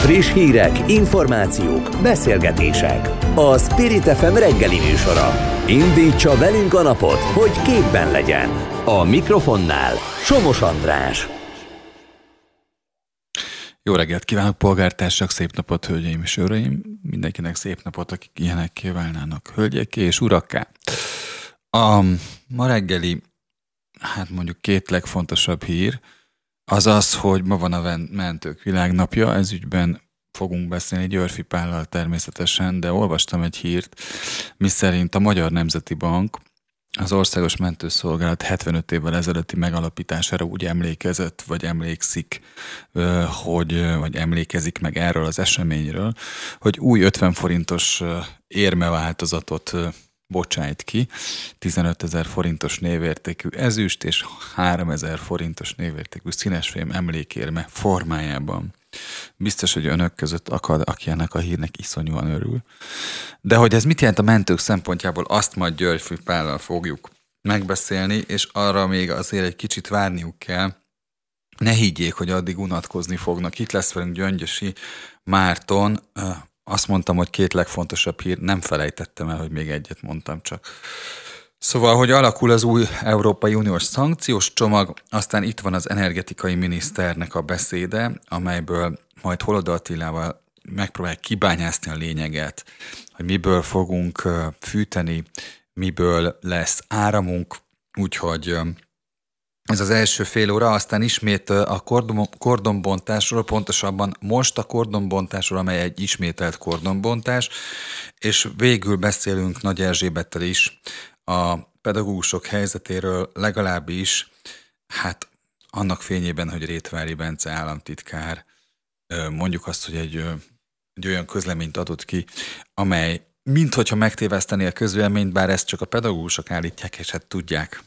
Friss hírek, információk, beszélgetések. A Spirit FM reggeli műsora. Indítsa velünk a napot, hogy képben legyen. A mikrofonnál Somos András. Jó reggelt kívánok, polgártársak, szép napot, hölgyeim és uraim! Mindenkinek szép napot, akik ilyenek válnának, hölgyek és urakká. A ma reggeli, hát mondjuk két legfontosabb hír, az az, hogy ma van a mentők világnapja, ez ügyben fogunk beszélni Györfi Pállal természetesen, de olvastam egy hírt, miszerint a Magyar Nemzeti Bank az Országos Mentőszolgálat 75 évvel ezelőtti megalapítására úgy emlékezett, vagy emlékszik, hogy, vagy emlékezik meg erről az eseményről, hogy új 50 forintos érmeváltozatot bocsájt ki, 15 ezer forintos névértékű ezüst és 3 ezer forintos névértékű színesfém emlékérme formájában. Biztos, hogy önök között akad, aki ennek a hírnek iszonyúan örül. De hogy ez mit jelent a mentők szempontjából, azt majd György Pállal fogjuk megbeszélni, és arra még azért egy kicsit várniuk kell. Ne higgyék, hogy addig unatkozni fognak. Itt lesz velünk Gyöngyösi Márton, azt mondtam, hogy két legfontosabb hír, nem felejtettem el, hogy még egyet mondtam csak. Szóval, hogy alakul az új Európai Uniós szankciós csomag, aztán itt van az energetikai miniszternek a beszéde, amelyből majd Holoda Attilával megpróbálják kibányászni a lényeget, hogy miből fogunk fűteni, miből lesz áramunk, úgyhogy ez az első fél óra, aztán ismét a kordon, kordonbontásról, pontosabban most a kordonbontásról, amely egy ismételt kordonbontás, és végül beszélünk Nagy Erzsébettel is a pedagógusok helyzetéről, legalábbis hát annak fényében, hogy Rétvári Bence államtitkár mondjuk azt, hogy egy, egy olyan közleményt adott ki, amely minthogyha megtéveszteni a közvéleményt, bár ezt csak a pedagógusok állítják, és hát tudják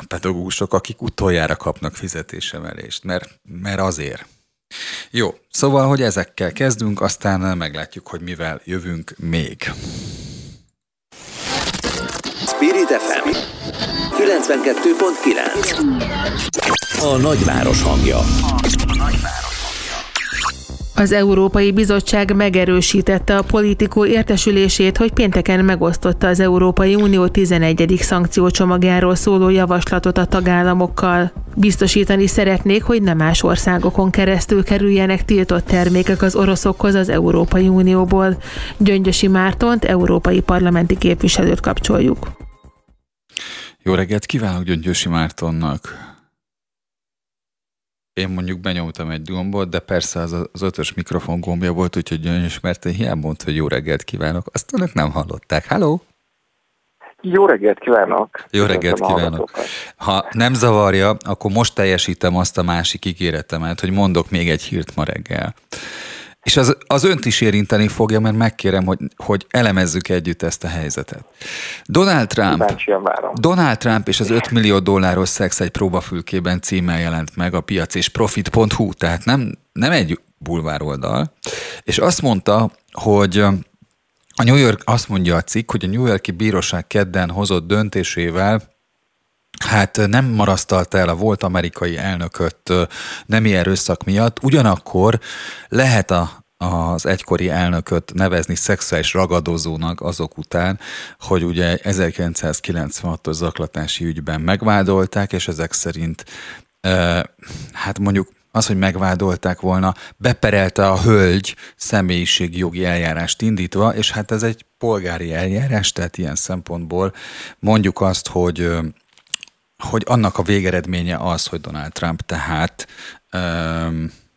a pedagógusok, akik utoljára kapnak fizetésemelést, mert, mert azért. Jó, szóval, hogy ezekkel kezdünk, aztán meglátjuk, hogy mivel jövünk még. Spirit FM 92.9 A nagyváros hangja. A nagyváros. Az Európai Bizottság megerősítette a politikó értesülését, hogy pénteken megosztotta az Európai Unió 11. szankciócsomagjáról szóló javaslatot a tagállamokkal. Biztosítani szeretnék, hogy nem más országokon keresztül kerüljenek tiltott termékek az oroszokhoz az Európai Unióból. Gyöngyösi Mártont, európai parlamenti képviselőt kapcsoljuk. Jó reggelt kívánok Gyöngyösi Mártonnak! Én mondjuk benyomtam egy gombot, de persze az az ötös mikrofon gombja volt, úgyhogy gyöngyös, mert én hiába mondta, hogy jó reggelt kívánok. Azt önök nem hallották. Halló? Jó reggelt kívánok! Jó reggelt kívánok! Ha nem zavarja, akkor most teljesítem azt a másik ígéretemet, hogy mondok még egy hírt ma reggel. És az, az önt is érinteni fogja, mert megkérem, hogy, hogy elemezzük együtt ezt a helyzetet. Donald Trump, Donald Trump és az 5 millió dolláros szex egy próbafülkében címmel jelent meg a piac és profit.hu, tehát nem, nem egy bulvár oldal, és azt mondta, hogy a New York, azt mondja a cikk, hogy a New Yorki bíróság kedden hozott döntésével hát nem marasztalta el a volt amerikai elnököt nem ilyen erőszak miatt, ugyanakkor lehet a, az egykori elnököt nevezni szexuális ragadozónak azok után, hogy ugye 1996-os zaklatási ügyben megvádolták, és ezek szerint hát mondjuk az, hogy megvádolták volna, beperelte a hölgy személyiségjogi eljárást indítva, és hát ez egy polgári eljárás, tehát ilyen szempontból mondjuk azt, hogy hogy annak a végeredménye az, hogy Donald Trump tehát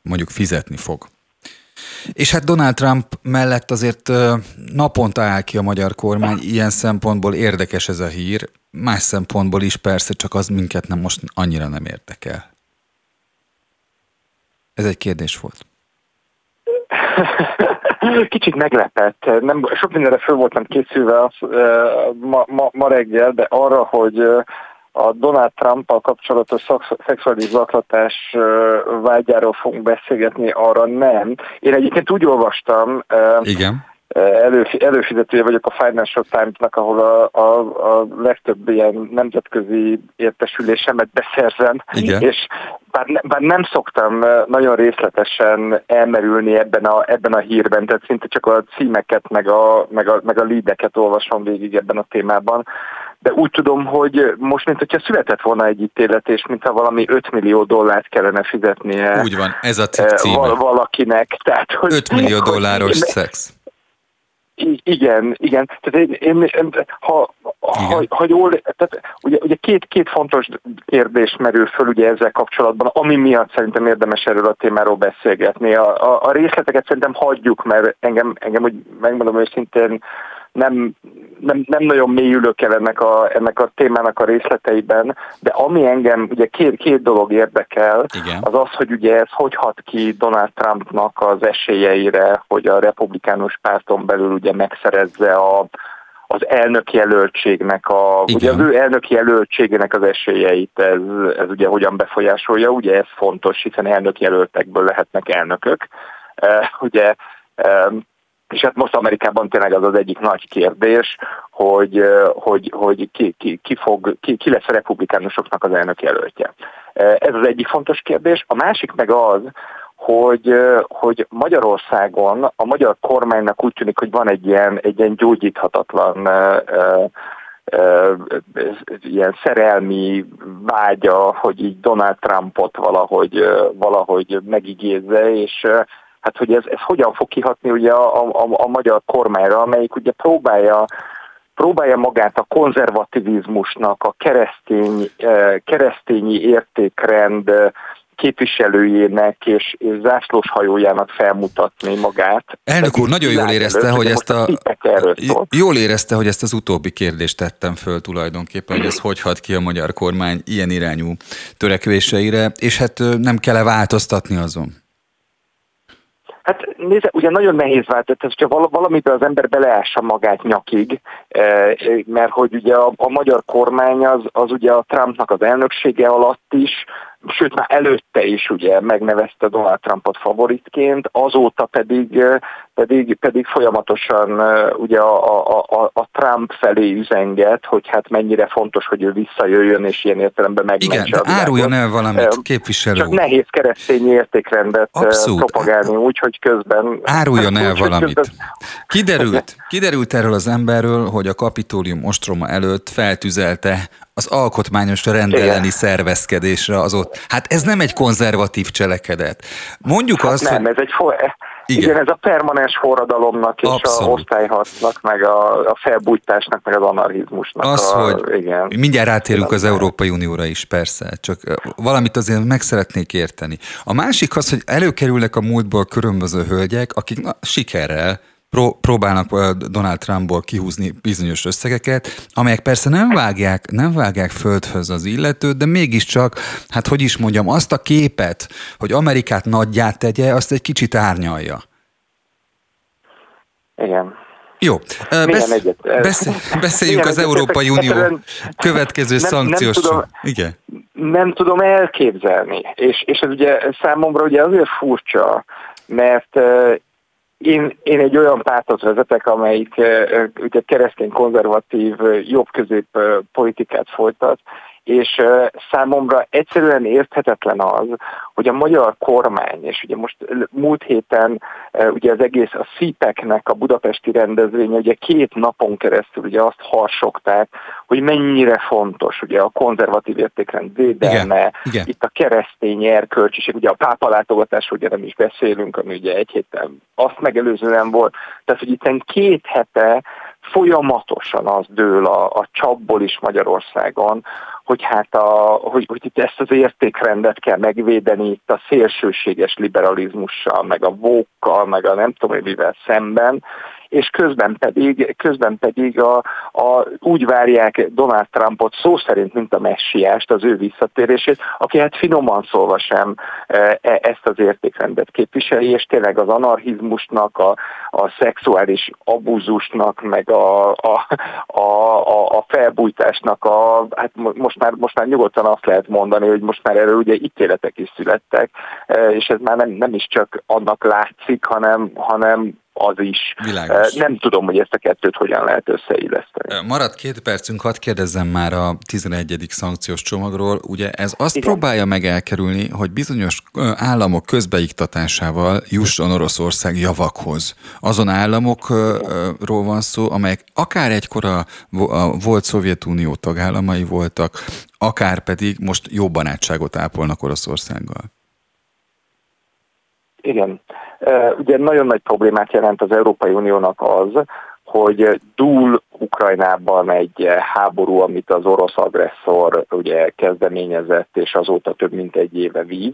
mondjuk fizetni fog. És hát Donald Trump mellett azért naponta áll ki a magyar kormány, ilyen szempontból érdekes ez a hír, más szempontból is persze, csak az minket nem most annyira nem érdekel. Ez egy kérdés volt. Kicsit meglepett. Nem, sok mindenre föl voltam készülve az, ma, ma, ma reggel, de arra, hogy a Donald Trump-al kapcsolatos szexuális zaklatás vágyáról fogunk beszélgetni, arra nem. Én egyébként úgy olvastam, Igen. elő, előfizetője vagyok a Financial Times-nak, ahol a, a, a legtöbb ilyen nemzetközi értesülésemet beszerzem, Igen. és bár, ne, bár nem szoktam nagyon részletesen elmerülni ebben a, ebben a hírben, tehát szinte csak a címeket, meg a, meg a, meg a leadeket olvasom végig ebben a témában, de úgy tudom, hogy most, mint hogyha született volna egy ítélet, és mintha valami 5 millió dollárt kellene fizetnie. Úgy van, ez a cikk címe. Valakinek. Tehát, hogy, 5 millió dolláros hogy, szex. Igen, igen. Tehát én, én, ha, igen. Ha, ha jól, tehát ugye, ugye két, két fontos kérdés merül föl ugye ezzel kapcsolatban, ami miatt szerintem érdemes erről a témáról beszélgetni. A, a, a részleteket szerintem hagyjuk, mert engem, engem hogy megmondom őszintén, nem, nem, nem nagyon mélyülök el ennek a, ennek a témának a részleteiben, de ami engem ugye két, két dolog érdekel, Igen. az az, hogy ugye ez hogy hat ki Donald Trumpnak az esélyeire, hogy a republikánus párton belül ugye megszerezze a, az elnök jelöltségnek a, Igen. ugye az ő elnök jelöltségének az esélyeit ez, ez ugye hogyan befolyásolja, ugye ez fontos, hiszen elnök jelöltekből lehetnek elnökök. Uh, ugye um, és hát most Amerikában tényleg az az egyik nagy kérdés, hogy, hogy, hogy ki, ki, ki, fog, ki, ki lesz a republikánusoknak az elnök jelöltje. Ez az egyik fontos kérdés. A másik meg az, hogy, hogy Magyarországon a magyar kormánynak úgy tűnik, hogy van egy ilyen, egy ilyen gyógyíthatatlan ilyen szerelmi vágya, hogy így Donald Trumpot valahogy, valahogy megigézze, és hát hogy ez, ez hogyan fog kihatni ugye a, a, a magyar kormányra, amelyik ugye próbálja próbálja magát a konzervativizmusnak, a keresztény, eh, keresztényi értékrend eh, képviselőjének és, és zászlós hajójának felmutatni magát. Elnök úr, nagyon jól érezte, hogy ezt a, jól érezte, hogy ezt az utóbbi kérdést tettem föl tulajdonképpen, hogy ez hogy hat ki a magyar kormány ilyen irányú törekvéseire, és hát nem kell-e változtatni azon? Hát nézze, ugye nagyon nehéz váltani, hogyha valamiben az ember beleássa magát nyakig, eh, mert hogy ugye a, a magyar kormány az, az ugye a Trumpnak az elnöksége alatt is sőt már előtte is ugye megnevezte Donald Trumpot favoritként, azóta pedig, pedig, pedig folyamatosan ugye a, a, a, Trump felé üzenget, hogy hát mennyire fontos, hogy ő visszajöjjön és ilyen értelemben megmentse Igen, de áruljon el valamit, képviselő Csak nehéz keresztény értékrendet Abszolút. propagálni úgy, hogy közben... Áruljon el valamit. Közben... Kiderült, kiderült erről az emberről, hogy a kapitólium ostroma előtt feltüzelte az alkotmányos rendeleni szervezkedésre az ott. Hát ez nem egy konzervatív cselekedet. Mondjuk hát azt, nem, hogy... ez egy for... igen. igen, ez a permanens forradalomnak és Abszolút. a osztályharcnak, meg a, a felbújtásnak, meg az anarchizmusnak. Az, a, hogy igen. mindjárt rátérünk az Európai Unióra is, persze, csak valamit azért meg szeretnék érteni. A másik az, hogy előkerülnek a múltból különböző hölgyek, akik na, sikerrel pró- próbálnak Donald Trumpból kihúzni bizonyos összegeket, amelyek persze nem vágják, nem vágják földhöz az illetőt, de mégiscsak, hát hogy is mondjam, azt a képet, hogy Amerikát nagyját tegye, azt egy kicsit árnyalja. Igen. Jó, Besz. Beszél, beszéljünk az Európai Unió következő szankciós... Nem tudom, Igen. nem tudom elképzelni, és, és ez ugye számomra ugye azért furcsa, mert én, én egy olyan pártot vezetek, amelyik ugye keresztény konzervatív jobb-közép politikát folytat, és számomra egyszerűen érthetetlen az, hogy a magyar kormány, és ugye most múlt héten ugye az egész a CIPEC-nek a budapesti rendezvénye, ugye két napon keresztül ugye azt harsogták, hogy mennyire fontos ugye a konzervatív értékrend védelme, igen, igen. itt a keresztény erkölcsiség, ugye a pápa látogatás, ugye nem is beszélünk, ami ugye egy héten azt megelőzően volt, tehát hogy itt két hete folyamatosan az dől a, a csapból is Magyarországon, hogy hát a, hogy, hogy itt ezt az értékrendet kell megvédeni itt a szélsőséges liberalizmussal, meg a vókkal, meg a nem tudom mivel szemben, és közben pedig, közben pedig a, a, úgy várják Donald Trumpot szó szerint, mint a messiást, az ő visszatérését, aki hát finoman szólva sem e, e, ezt az értékrendet képviseli, és tényleg az anarchizmusnak, a, a szexuális abúzusnak, meg a, a, a, a felbújtásnak, a, hát most már, most már nyugodtan azt lehet mondani, hogy most már erről ugye ítéletek is születtek, e, és ez már nem, nem is csak annak látszik, hanem, hanem az is. Világos. Nem tudom, hogy ezt a kettőt hogyan lehet összeilleszteni. Maradt két percünk, hadd kérdezzem már a 11. szankciós csomagról. Ugye ez azt Igen. próbálja meg elkerülni, hogy bizonyos államok közbeiktatásával jusson Oroszország javakhoz. Azon államokról van szó, amelyek akár egykor a volt Szovjetunió tagállamai voltak, akár pedig most jó barátságot ápolnak Oroszországgal. Igen. Ugye nagyon nagy problémát jelent az Európai Uniónak az, hogy dúl Ukrajnában egy háború, amit az orosz agresszor ugye kezdeményezett, és azóta több mint egy éve vív.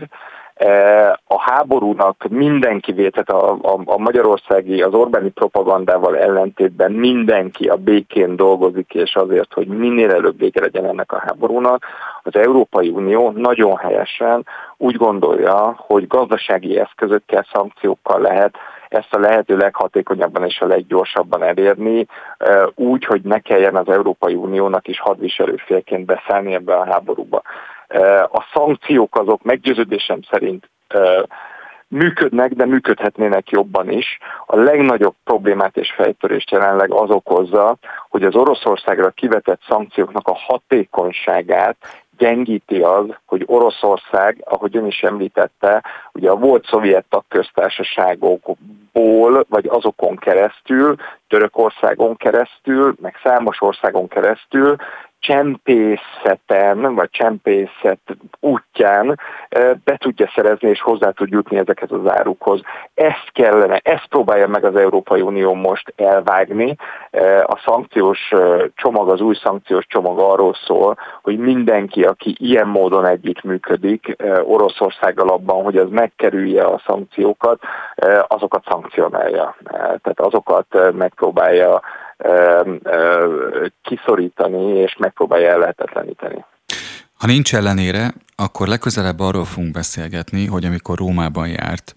A háborúnak mindenki vétett a, a, a magyarországi, az Orbáni propagandával ellentétben mindenki a békén dolgozik, és azért, hogy minél előbb vége legyen ennek a háborúnak, az Európai Unió nagyon helyesen úgy gondolja, hogy gazdasági eszközökkel, szankciókkal lehet ezt a lehető leghatékonyabban és a leggyorsabban elérni, úgy, hogy ne kelljen az Európai Uniónak is hadviselőfélként beszállni ebbe a háborúba. A szankciók azok meggyőződésem szerint működnek, de működhetnének jobban is. A legnagyobb problémát és fejtörést jelenleg az okozza, hogy az Oroszországra kivetett szankcióknak a hatékonyságát gyengíti az, hogy Oroszország, ahogy ön is említette, ugye a volt szovjet tagköztársaságokból, vagy azokon keresztül, Törökországon keresztül, meg számos országon keresztül csempészeten, vagy csempészet útján be tudja szerezni és hozzá tud jutni ezeket az árukhoz. Ezt kellene, ezt próbálja meg az Európai Unió most elvágni. A szankciós csomag, az új szankciós csomag arról szól, hogy mindenki, aki ilyen módon együttműködik Oroszországgal abban, hogy az megkerülje a szankciókat, azokat szankcionálja. Tehát azokat megpróbálja kiszorítani és megpróbálja ellehetetleníteni. Ha nincs ellenére, akkor legközelebb arról fogunk beszélgetni, hogy amikor Rómában járt,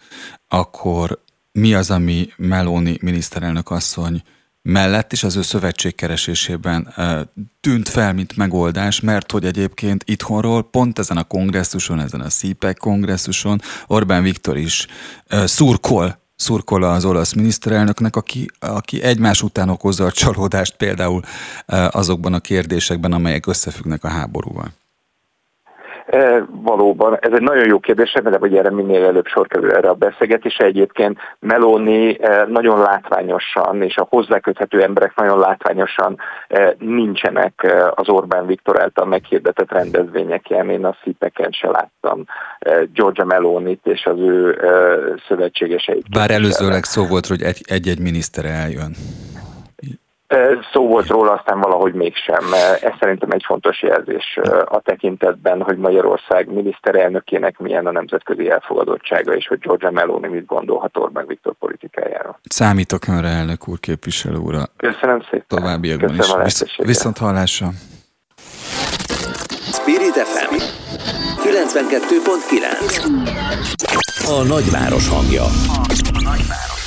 akkor mi az, ami Meloni miniszterelnök asszony mellett és az ő szövetségkeresésében tűnt fel, mint megoldás, mert hogy egyébként itthonról pont ezen a kongresszuson, ezen a CPEC kongresszuson Orbán Viktor is szurkol szurkol az olasz miniszterelnöknek, aki, aki egymás után okozza a csalódást például azokban a kérdésekben, amelyek összefüggnek a háborúval. E, valóban, ez egy nagyon jó kérdés, de hogy erre minél előbb sor kerül erre a beszélgetésre. Egyébként Meloni e, nagyon látványosan, és a hozzáköthető emberek nagyon látványosan e, nincsenek az Orbán Viktor által meghirdetett rendezvényeken. Én a szipeken se láttam Georgia Melonit és az ő szövetségeseit. Bár előzőleg szó volt, hogy egy-egy miniszter eljön. Szó volt róla, aztán valahogy mégsem. Ez szerintem egy fontos jelzés a tekintetben, hogy Magyarország miniszterelnökének milyen a nemzetközi elfogadottsága, és hogy Georgia Meloni mit gondolhat Orbán Viktor politikájára. Számítok önre, elnök úr, képviselő úr. Köszönöm szépen. Továbbiakban is. Visz, viszont hallásra. Spirit FM 92.9 A nagyváros hangja. A nagyváros.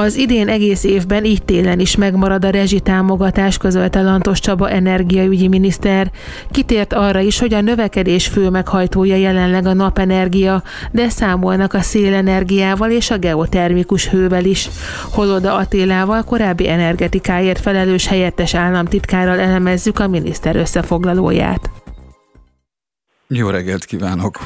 Az idén egész évben így télen is megmarad a rezsitámogatás, közölte Lantos Csaba energiaügyi miniszter. Kitért arra is, hogy a növekedés fő meghajtója jelenleg a napenergia, de számolnak a szélenergiával és a geotermikus hővel is. Holoda Attélával korábbi energetikáért felelős helyettes államtitkárral elemezzük a miniszter összefoglalóját. Jó reggelt kívánok!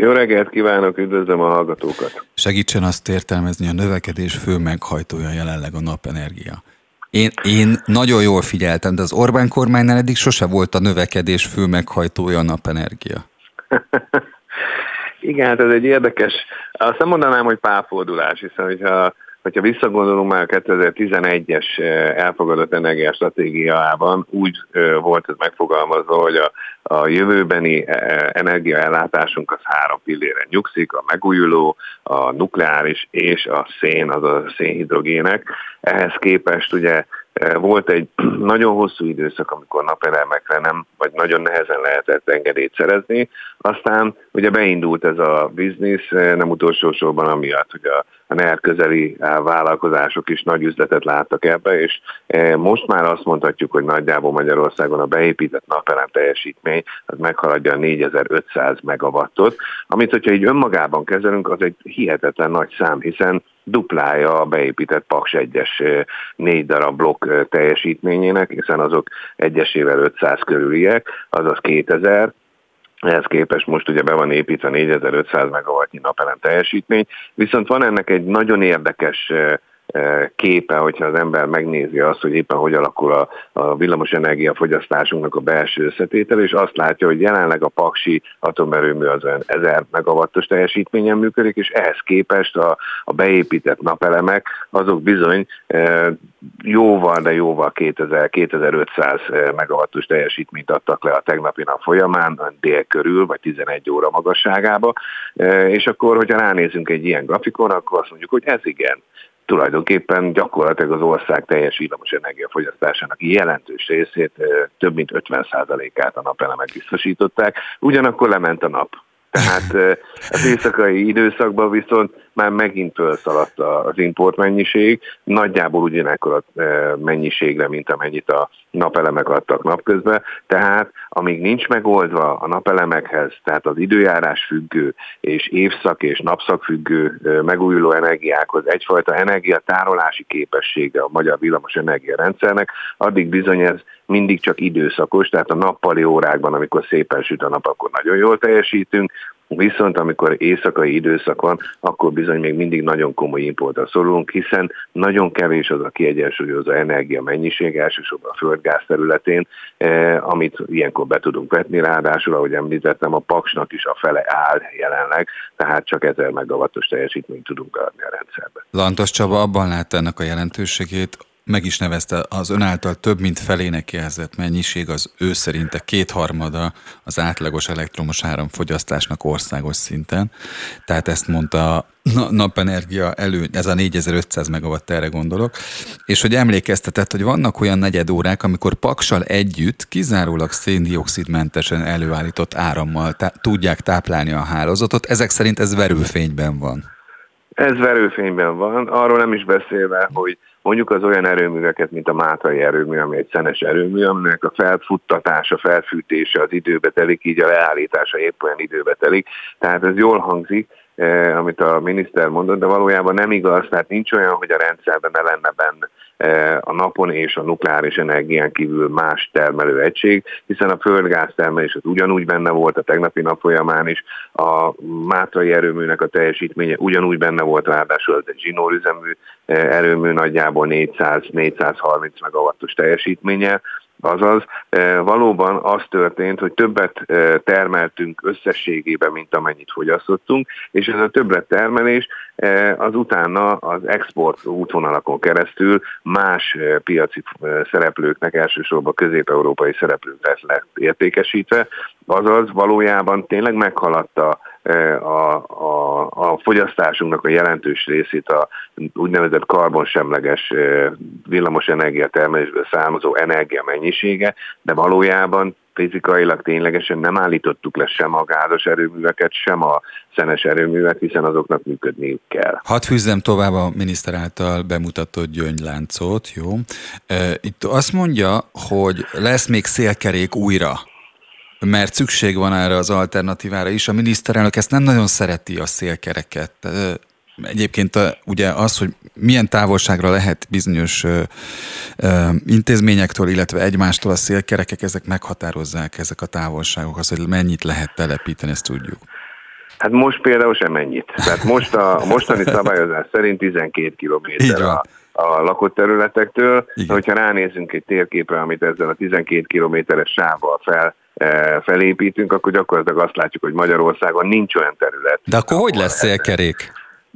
Jó reggelt kívánok, üdvözlöm a hallgatókat! Segítsen azt értelmezni, a növekedés fő meghajtója jelenleg a napenergia. Én, én nagyon jól figyeltem, de az Orbán kormánynál eddig sose volt a növekedés fő meghajtója a napenergia. Igen, hát ez egy érdekes, azt nem mondanám, hogy pálfordulás, hiszen hogyha hogyha visszagondolunk már a 2011-es elfogadott energiastratégiában, úgy volt ez megfogalmazva, hogy a, a jövőbeni energiaellátásunk az három pilléren nyugszik, a megújuló, a nukleáris és a szén, az a szénhidrogének. Ehhez képest ugye volt egy nagyon hosszú időszak, amikor napelemekre nem, vagy nagyon nehezen lehetett engedélyt szerezni. Aztán ugye beindult ez a biznisz, nem utolsó sorban amiatt, hogy a, a NER közeli vállalkozások is nagy üzletet láttak ebbe, és most már azt mondhatjuk, hogy nagyjából Magyarországon a beépített napelem teljesítmény az meghaladja a 4500 megawattot, amit hogyha így önmagában kezelünk, az egy hihetetlen nagy szám, hiszen duplája a beépített Paks 1-es négy darab blokk teljesítményének, hiszen azok egyesével 500 körüliek, azaz 2000, ehhez képest most ugye be van építve 4500 megawattnyi napelem teljesítmény, viszont van ennek egy nagyon érdekes képe, hogyha az ember megnézi azt, hogy éppen hogy alakul a, a villamosenergia fogyasztásunknak a belső összetétel, és azt látja, hogy jelenleg a Paksi atomerőmű az olyan 1000 megawattos teljesítményen működik, és ehhez képest a, a beépített napelemek azok bizony e, jóval, de jóval 2000-2500 megawattos teljesítményt adtak le a tegnapi nap folyamán, dél körül, vagy 11 óra magasságába, e, és akkor, hogyha ránézünk egy ilyen grafikon, akkor azt mondjuk, hogy ez igen, tulajdonképpen gyakorlatilag az ország teljes villamos energiafogyasztásának jelentős részét, több mint 50%-át a napelemek biztosították, ugyanakkor lement a nap. Tehát az éjszakai időszakban viszont már megint felszaladt az importmennyiség, nagyjából ugyanekkor a mennyiségre, mint amennyit a napelemek adtak napközben, tehát amíg nincs megoldva a napelemekhez, tehát az időjárás függő és évszak és napszak függő megújuló energiákhoz egyfajta energiatárolási képessége a magyar villamos energiarendszernek, addig bizony ez mindig csak időszakos, tehát a nappali órákban, amikor szépen süt a nap, akkor nagyon jól teljesítünk, Viszont amikor éjszakai időszak van, akkor bizony még mindig nagyon komoly importra szorulunk, hiszen nagyon kevés az a kiegyensúlyozó energia mennyiség, elsősorban a földgáz területén, eh, amit ilyenkor be tudunk vetni, ráadásul, ahogy említettem, a paksnak is a fele áll jelenleg, tehát csak 1000 megawattos teljesítményt tudunk adni a rendszerbe. Lantos Csaba abban látta ennek a jelentőségét, meg is nevezte az ön által több mint felének jelzett mennyiség az ő szerinte kétharmada az átlagos elektromos áramfogyasztásnak országos szinten. Tehát ezt mondta a napenergia elő, ez a 4500 megawatt erre gondolok, és hogy emlékeztetett, hogy vannak olyan negyedórák, amikor paksal együtt kizárólag széndiokszidmentesen előállított árammal tá- tudják táplálni a hálózatot, ezek szerint ez verőfényben van. Ez verőfényben van, arról nem is beszélve, hogy mondjuk az olyan erőműveket, mint a Mátrai erőmű, ami egy szenes erőmű, aminek a felfuttatása, felfűtése az időbe telik, így a leállítása épp olyan időbe telik. Tehát ez jól hangzik, eh, amit a miniszter mondott, de valójában nem igaz, tehát nincs olyan, hogy a rendszerben ne lenne benne a napon és a nukleáris energián kívül más termelő egység, hiszen a földgáz termelés az ugyanúgy benne volt a tegnapi nap folyamán is, a Mátrai erőműnek a teljesítménye ugyanúgy benne volt, ráadásul egy zsinórüzemű e, erőmű nagyjából 400-430 megawattos teljesítménye, Azaz e, valóban az történt, hogy többet e, termeltünk összességében, mint amennyit fogyasztottunk, és ez a többlet termelés e, az utána az export útvonalakon keresztül más piaci szereplőknek, elsősorban közép-európai szereplőknek lett értékesítve, azaz valójában tényleg meghaladta a, a, a fogyasztásunknak a jelentős részét a úgynevezett karbonsemleges villamos energiatermelésből származó energia mennyisége, de valójában fizikailag ténylegesen nem állítottuk le sem a gázos erőműveket, sem a szenes erőművet, hiszen azoknak működniük kell. Hadd fűzzem tovább a miniszter által bemutatott gyöngyláncot, jó? Itt azt mondja, hogy lesz még szélkerék újra mert szükség van erre az alternatívára is. A miniszterelnök ezt nem nagyon szereti a szélkereket. Egyébként ugye az, hogy milyen távolságra lehet bizonyos ö, ö, intézményektől, illetve egymástól a szélkerekek, ezek meghatározzák ezek a távolságok, az, hogy mennyit lehet telepíteni, ezt tudjuk. Hát most például sem ennyit. Tehát most a, a mostani szabályozás szerint 12 kilométer a, a lakott területektől. Igen. Hogyha ránézünk egy térképre, amit ezzel a 12 kilométeres sávval fel felépítünk, akkor gyakorlatilag azt látjuk, hogy Magyarországon nincs olyan terület. De akkor hogy lesz szélkerék?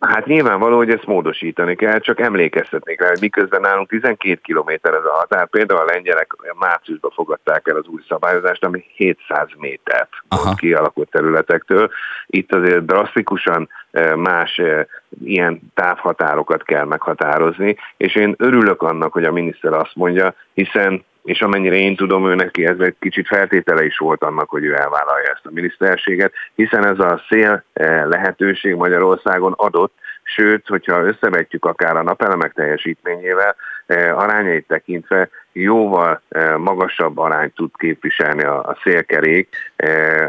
Hát nyilvánvaló, hogy ezt módosítani kell, csak emlékeztetnék rá, hogy miközben nálunk 12 kilométer ez a határ, például a lengyelek márciusban fogadták el az új szabályozást, ami 700 métert kialakult területektől. Itt azért drasztikusan e, más e, ilyen távhatárokat kell meghatározni, és én örülök annak, hogy a miniszter azt mondja, hiszen és amennyire én tudom, ő neki ez egy kicsit feltétele is volt annak, hogy ő elvállalja ezt a miniszterséget, hiszen ez a szél eh, lehetőség Magyarországon adott, sőt, hogyha összevetjük akár a napelemek teljesítményével, eh, arányait tekintve jóval magasabb arányt tud képviselni a szélkerék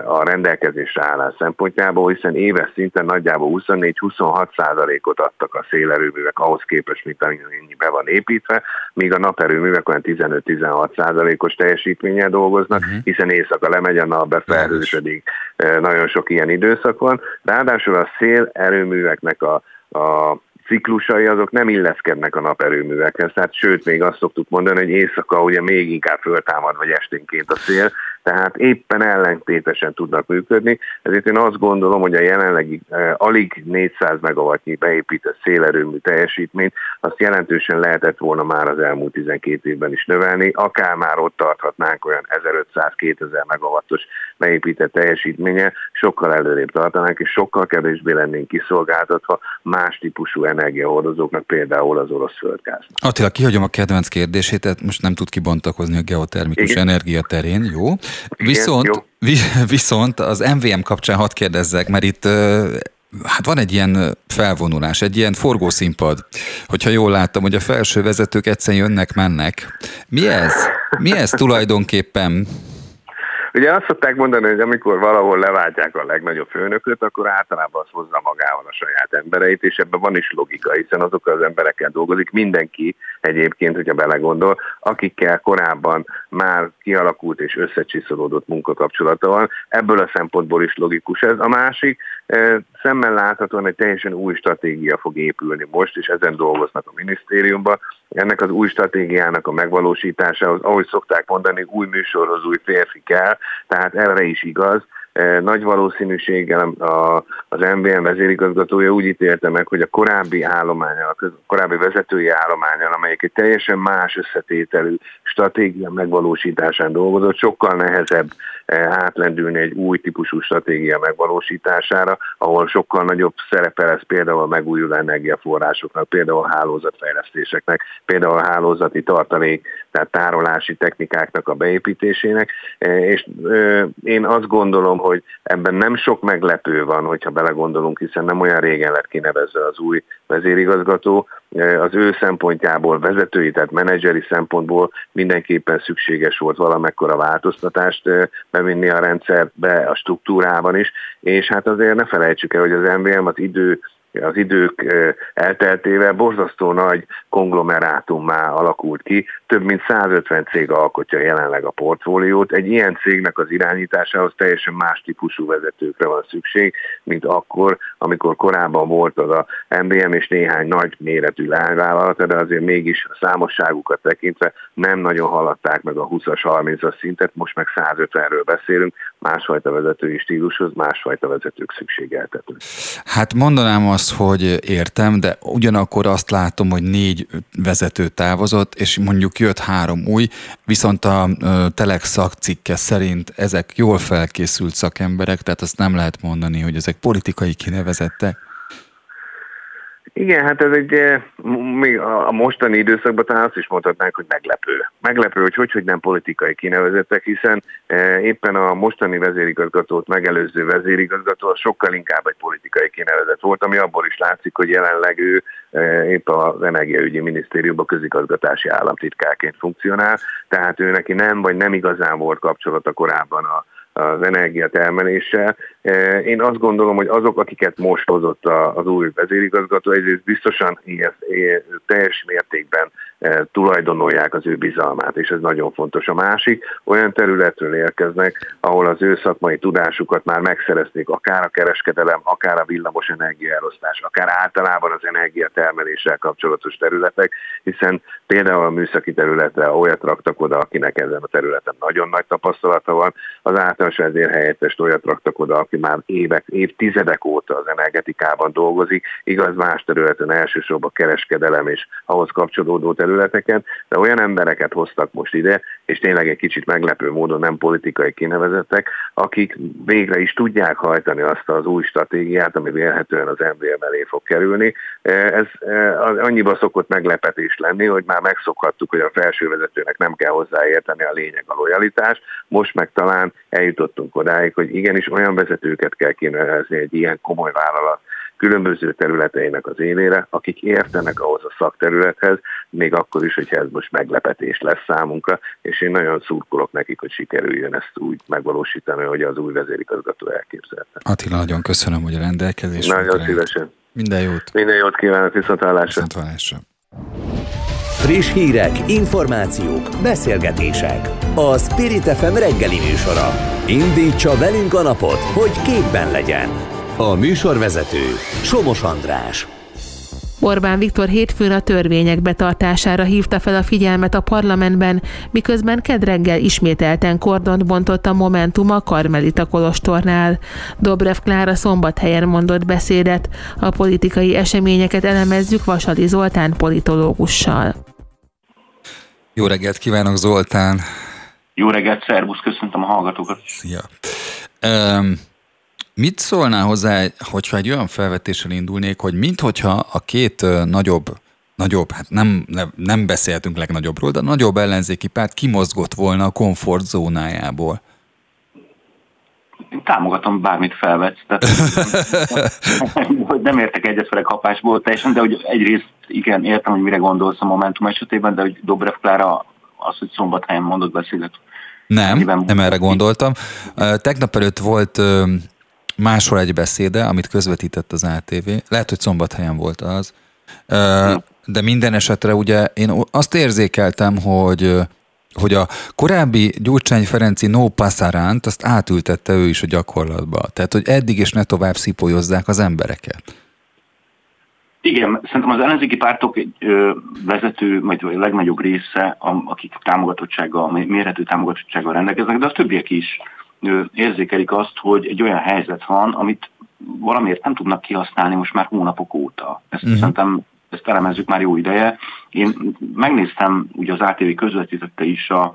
a rendelkezésre állás szempontjából, hiszen éves szinten nagyjából 24-26 százalékot adtak a szélerőművek ahhoz képest, mint amennyi be van építve, míg a naperőművek olyan 15-16 százalékos teljesítménnyel dolgoznak, uh-huh. hiszen éjszaka lemegy a nap, befelhősödik, nagyon sok ilyen időszak van. Ráadásul a szélerőműveknek a, a ciklusai azok nem illeszkednek a naperőművekhez, tehát sőt, még azt szoktuk mondani, hogy éjszaka ugye még inkább föltámad, vagy esténként a szél, tehát éppen ellentétesen tudnak működni, ezért én azt gondolom, hogy a jelenlegi eh, alig 400 megawattnyi beépített szélerőmű teljesítményt, azt jelentősen lehetett volna már az elmúlt 12 évben is növelni, akár már ott tarthatnánk olyan 1500-2000 megawattos beépített teljesítménye, sokkal előrébb tartanánk, és sokkal kevésbé lennénk kiszolgáltatva más típusú energiahordozóknak, például az orosz földgáz. Attila, kihagyom a kedvenc kérdését, tehát most nem tud kibontakozni a geotermikus Igen. energia terén, jó? Viszont, Igen, viszont az MVM kapcsán hadd kérdezzek, mert itt hát van egy ilyen felvonulás, egy ilyen forgószínpad, hogyha jól láttam, hogy a felső vezetők egyszerűen jönnek, mennek. Mi ez? Mi ez tulajdonképpen? Ugye azt szokták mondani, hogy amikor valahol leváltják a legnagyobb főnököt, akkor általában az hozza magával a saját embereit, és ebben van is logika, hiszen azok az emberekkel dolgozik, mindenki egyébként, hogyha belegondol, akikkel korábban már kialakult és összecsiszolódott munkakapcsolata van, ebből a szempontból is logikus ez. A másik, szemmel láthatóan egy teljesen új stratégia fog épülni most, és ezen dolgoznak a minisztériumban. Ennek az új stratégiának a megvalósításához, ahogy szokták mondani, új műsorhoz új férfi kell, tehát erre is igaz, nagy valószínűséggel az MVM vezérigazgatója úgy ítélte meg, hogy a korábbi állományal, a korábbi vezetői állományal, amelyik egy teljesen más összetételű stratégia megvalósításán dolgozott, sokkal nehezebb e, átlendülni egy új típusú stratégia megvalósítására, ahol sokkal nagyobb szerepe lesz például a megújuló energiaforrásoknak, például a hálózatfejlesztéseknek, például a hálózati tartalék, tehát tárolási technikáknak a beépítésének, e, és én azt gondolom, hogy ebben nem sok meglepő van, hogyha belegondolunk, hiszen nem olyan régen lett kinevezve az új vezérigazgató, az ő szempontjából, vezetői, tehát menedzseri szempontból mindenképpen szükséges volt valamekkora változtatást bevinni a rendszerbe, a struktúrában is, és hát azért ne felejtsük el, hogy az MVM az idő az idők elteltével borzasztó nagy konglomerátummá alakult ki, több mint 150 cég alkotja jelenleg a portfóliót. Egy ilyen cégnek az irányításához teljesen más típusú vezetőkre van szükség, mint akkor, amikor korábban volt az a MBM és néhány nagy méretű lányvállalat, de azért mégis a számosságukat tekintve nem nagyon haladták meg a 20-as, 30-as szintet, most meg 150-ről beszélünk, másfajta vezetői stílushoz, másfajta vezetők szükségeltető. Hát mondanám azt, hogy értem, de ugyanakkor azt látom, hogy négy vezető távozott, és mondjuk jött három új, viszont a Telex szakcikke szerint ezek jól felkészült szakemberek, tehát azt nem lehet mondani, hogy ezek politikai kinevezettek. Igen, hát ez egy, eh, még a mostani időszakban talán azt is mondhatnánk, hogy meglepő. Meglepő, hogy hogy, hogy nem politikai kinevezettek, hiszen eh, éppen a mostani vezérigazgatót megelőző vezérigazgató sokkal inkább egy politikai kinevezet volt, ami abból is látszik, hogy jelenleg ő eh, épp az Energiaügyi Minisztériumban közigazgatási államtitkárként funkcionál, tehát ő neki nem, vagy nem igazán volt kapcsolata korábban a az energiatermeléssel. E, én azt gondolom, hogy azok, akiket most hozott az új vezérigazgató, egyrészt biztosan ilyen, teljes mértékben e, tulajdonolják az ő bizalmát, és ez nagyon fontos. A másik, olyan területről érkeznek, ahol az ő szakmai tudásukat már megszerezték, akár a kereskedelem, akár a villamos energiaelosztás, akár általában az energiatermeléssel kapcsolatos területek, hiszen például a műszaki területre olyat raktak oda, akinek ezen a területen nagyon nagy tapasztalata van, az által általános vezérhelyettest olyat raktak oda, aki már évek, évtizedek óta az energetikában dolgozik, igaz más területen, elsősorban kereskedelem és ahhoz kapcsolódó területeken, de olyan embereket hoztak most ide, és tényleg egy kicsit meglepő módon nem politikai kinevezettek, akik végre is tudják hajtani azt az új stratégiát, ami vélhetően az MVM elé fog kerülni. Ez annyiba szokott meglepetés lenni, hogy már megszokhattuk, hogy a felsővezetőnek nem kell hozzáérteni a lényeg a lojalitás, most meg talán eljut eljutottunk odáig, hogy igenis olyan vezetőket kell kinevezni egy ilyen komoly vállalat különböző területeinek az élére, akik értenek ahhoz a szakterülethez, még akkor is, hogyha ez most meglepetés lesz számunkra, és én nagyon szurkolok nekik, hogy sikerüljön ezt úgy megvalósítani, hogy az új vezérigazgató elképzelte. Attila, nagyon köszönöm, hogy a rendelkezés. Nagyon szívesen. Minden jót. Minden jót kívánok, viszontlátásra. Viszontlátásra. Friss hírek, információk, beszélgetések. A Spirit FM reggeli műsora. Indítsa velünk a napot, hogy képben legyen. A műsorvezető Somos András. Orbán Viktor hétfőn a törvények betartására hívta fel a figyelmet a parlamentben, miközben kedreggel ismételten kordont bontott a Momentum a Karmelita Kolostornál. Dobrev Klára szombathelyen mondott beszédet. A politikai eseményeket elemezzük Vasali Zoltán politológussal. Jó reggelt kívánok, Zoltán! Jó reggelt, szervusz, köszöntöm a hallgatókat. Szia! Um, mit szólnál hozzá, hogyha egy olyan felvetéssel indulnék, hogy minthogyha a két uh, nagyobb, nagyobb, hát nem, nem beszéltünk legnagyobbról, de nagyobb ellenzéki párt kimozgott volna a komfortzónájából? Én támogatom, bármit felvetsz. Tehát, hogy nem értek egyet vele kapásból teljesen, de hogy egyrészt igen, értem, hogy mire gondolsz a Momentum esetében, de hogy Dobrev Klára az, hogy szombathelyen mondott beszédet. Nem, nem erre gondoltam. Tegnap előtt volt máshol egy beszéde, amit közvetített az ATV. Lehet, hogy szombathelyen volt az. De minden esetre ugye én azt érzékeltem, hogy hogy a korábbi Gyurcsány Ferenci no passaránt, azt átültette ő is a gyakorlatba. Tehát, hogy eddig is ne tovább szipolyozzák az embereket. Igen, szerintem az ellenzéki pártok egy vezető, vagy a legnagyobb része, akik támogatottsággal, mérhető támogatottsággal rendelkeznek, de a többiek is érzékelik azt, hogy egy olyan helyzet van, amit valamiért nem tudnak kihasználni most már hónapok óta. Ezt uh-huh. szerintem ezt elemezzük már jó ideje. Én megnéztem, ugye az ATV közvetítette is a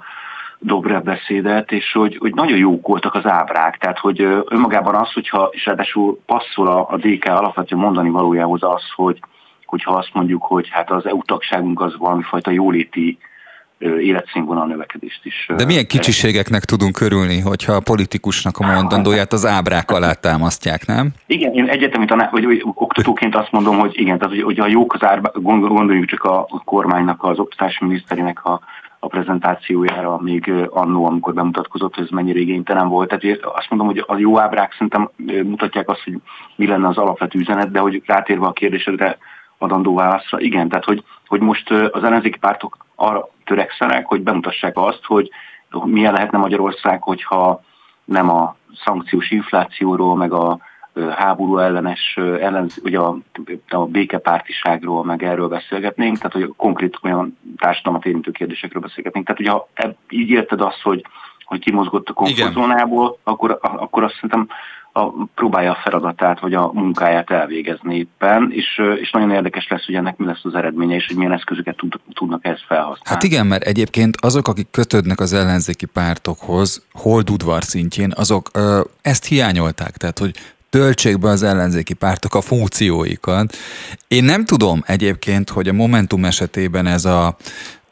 Dobrev beszédet, és hogy, hogy nagyon jók voltak az ábrák, tehát hogy önmagában az, hogyha, és ráadásul passzol a, a DK alapvető mondani valójához az, hogy hogyha azt mondjuk, hogy hát az EU tagságunk az valamifajta jóléti életszínvonal növekedést is. De milyen kicsiségeknek tudunk körülni, hogyha a politikusnak a mondandóját az ábrák alá támasztják, nem? Igen, én egyetemi tanár, vagy, vagy oktatóként azt mondom, hogy igen, tehát hogy, hogy a jók az ábrák, gondoljuk csak a kormánynak, az oktatási miniszterének a, a prezentációjára még annó, amikor bemutatkozott, hogy ez mennyire igénytelen volt. Tehát azt mondom, hogy a jó ábrák szerintem mutatják azt, hogy mi lenne az alapvető üzenet, de hogy rátérve a kérdésedre adandó válaszra, igen, tehát hogy, hogy most az ellenzéki pártok arra törekszenek, hogy bemutassák azt, hogy milyen lehetne Magyarország, hogyha nem a szankciós inflációról, meg a háború ellenes, ellen, ugye a, a békepártiságról, meg erről beszélgetnénk, tehát hogy konkrét olyan társadalmat érintő kérdésekről beszélgetnénk. Tehát ugye ha így érted azt, hogy, hogy kimozgott a komfortzónából, akkor, akkor azt szerintem a, próbálja a feladatát vagy a munkáját elvégezni éppen, és, és nagyon érdekes lesz, hogy ennek mi lesz az eredménye, és hogy milyen eszközöket tud, tudnak ezt felhasználni. Hát igen, mert egyébként azok, akik kötődnek az ellenzéki pártokhoz, holdudvar szintjén, azok ö, ezt hiányolták, tehát hogy töltsék be az ellenzéki pártok a funkcióikat. Én nem tudom egyébként, hogy a Momentum esetében ez a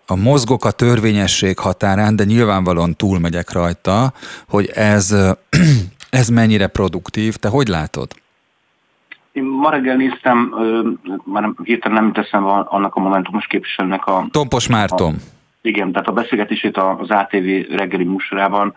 a mozgok a törvényesség határán, de nyilvánvalóan túlmegyek rajta, hogy ez ez mennyire produktív? Te hogy látod? Én ma reggel néztem, már hirtelen nem teszem annak a momentumos képviselőnek a... Tompos Márton. A, igen, tehát a beszélgetését az ATV reggeli műsorában.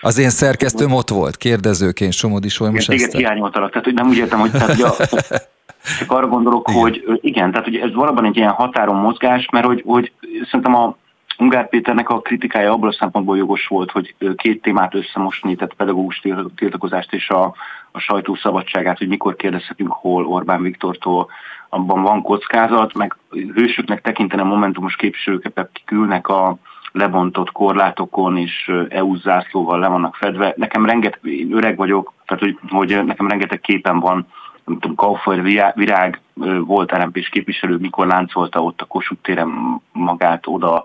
Az én szerkesztőm ott volt, kérdezőként Somodi Solymos Igen, téged hiányoltalak, tehát hogy nem úgy értem, hogy tehát, ugye, csak arra gondolok, igen. hogy igen, tehát hogy ez valóban egy ilyen határon mozgás, mert hogy, hogy szerintem a Ungár Péternek a kritikája abból a szempontból jogos volt, hogy két témát összemosni, tehát pedagógus tiltakozást és a, a sajtó szabadságát, hogy mikor kérdezhetünk hol Orbán Viktortól, abban van kockázat, meg hősöknek tekintene momentumos képviselőket, akik ülnek a lebontott korlátokon, és EU zászlóval le vannak fedve. Nekem rengeteg, én öreg vagyok, tehát hogy, hogy nekem rengeteg képen van, nem tudom, Kaufer Virág volt lmp képviselő, mikor láncolta ott a Kossuth téren magát oda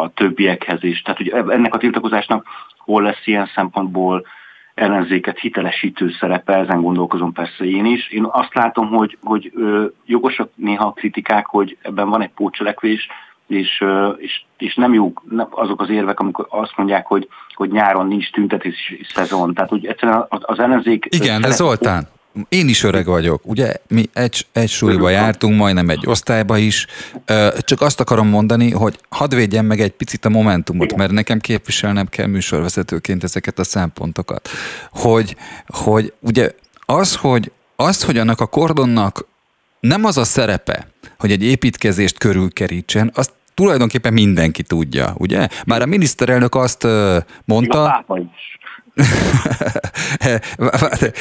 a többiekhez is. Tehát hogy ennek a tiltakozásnak hol lesz ilyen szempontból ellenzéket hitelesítő szerepe, ezen gondolkozom persze én is. Én azt látom, hogy, hogy jogosak néha a kritikák, hogy ebben van egy pótcselekvés, és, és, és nem jók azok az érvek, amikor azt mondják, hogy, hogy nyáron nincs tüntetési szezon. Tehát, hogy egyszerűen az ellenzék... Igen, de Zoltán, én is öreg vagyok, ugye? Mi egy, egy súlyba jártunk, majdnem egy osztályba is. Csak azt akarom mondani, hogy hadd védjem meg egy picit a momentumot, mert nekem képviselnem kell műsorvezetőként ezeket a szempontokat. Hogy, hogy ugye az, hogy, az, hogy annak a kordonnak nem az a szerepe, hogy egy építkezést körülkerítsen, azt tulajdonképpen mindenki tudja, ugye? Már a miniszterelnök azt mondta... A pápa is.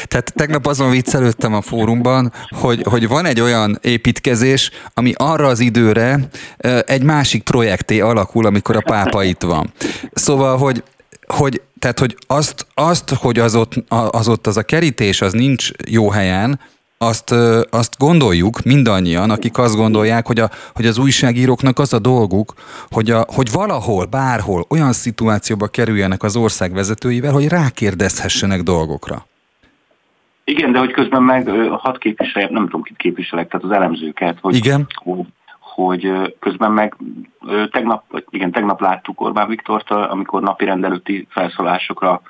Tehát tegnap azon viccelődtem a fórumban, hogy, hogy van egy olyan építkezés, ami arra az időre egy másik projekté alakul, amikor a pápa itt van. Szóval, hogy hogy, tehát, hogy azt, azt, hogy az ott, az ott az a kerítés, az nincs jó helyen, azt, azt gondoljuk mindannyian, akik azt gondolják, hogy, a, hogy az újságíróknak az a dolguk, hogy, a, hogy valahol, bárhol olyan szituációba kerüljenek az ország vezetőivel, hogy rákérdezhessenek dolgokra. Igen, de hogy közben meg hat képviselje, nem tudom, kit képviselek, tehát az elemzőket, hogy, Igen. hogy, hogy közben meg tegnap, igen, tegnap láttuk Orbán Viktort, amikor napi rendelőtti felszólásokra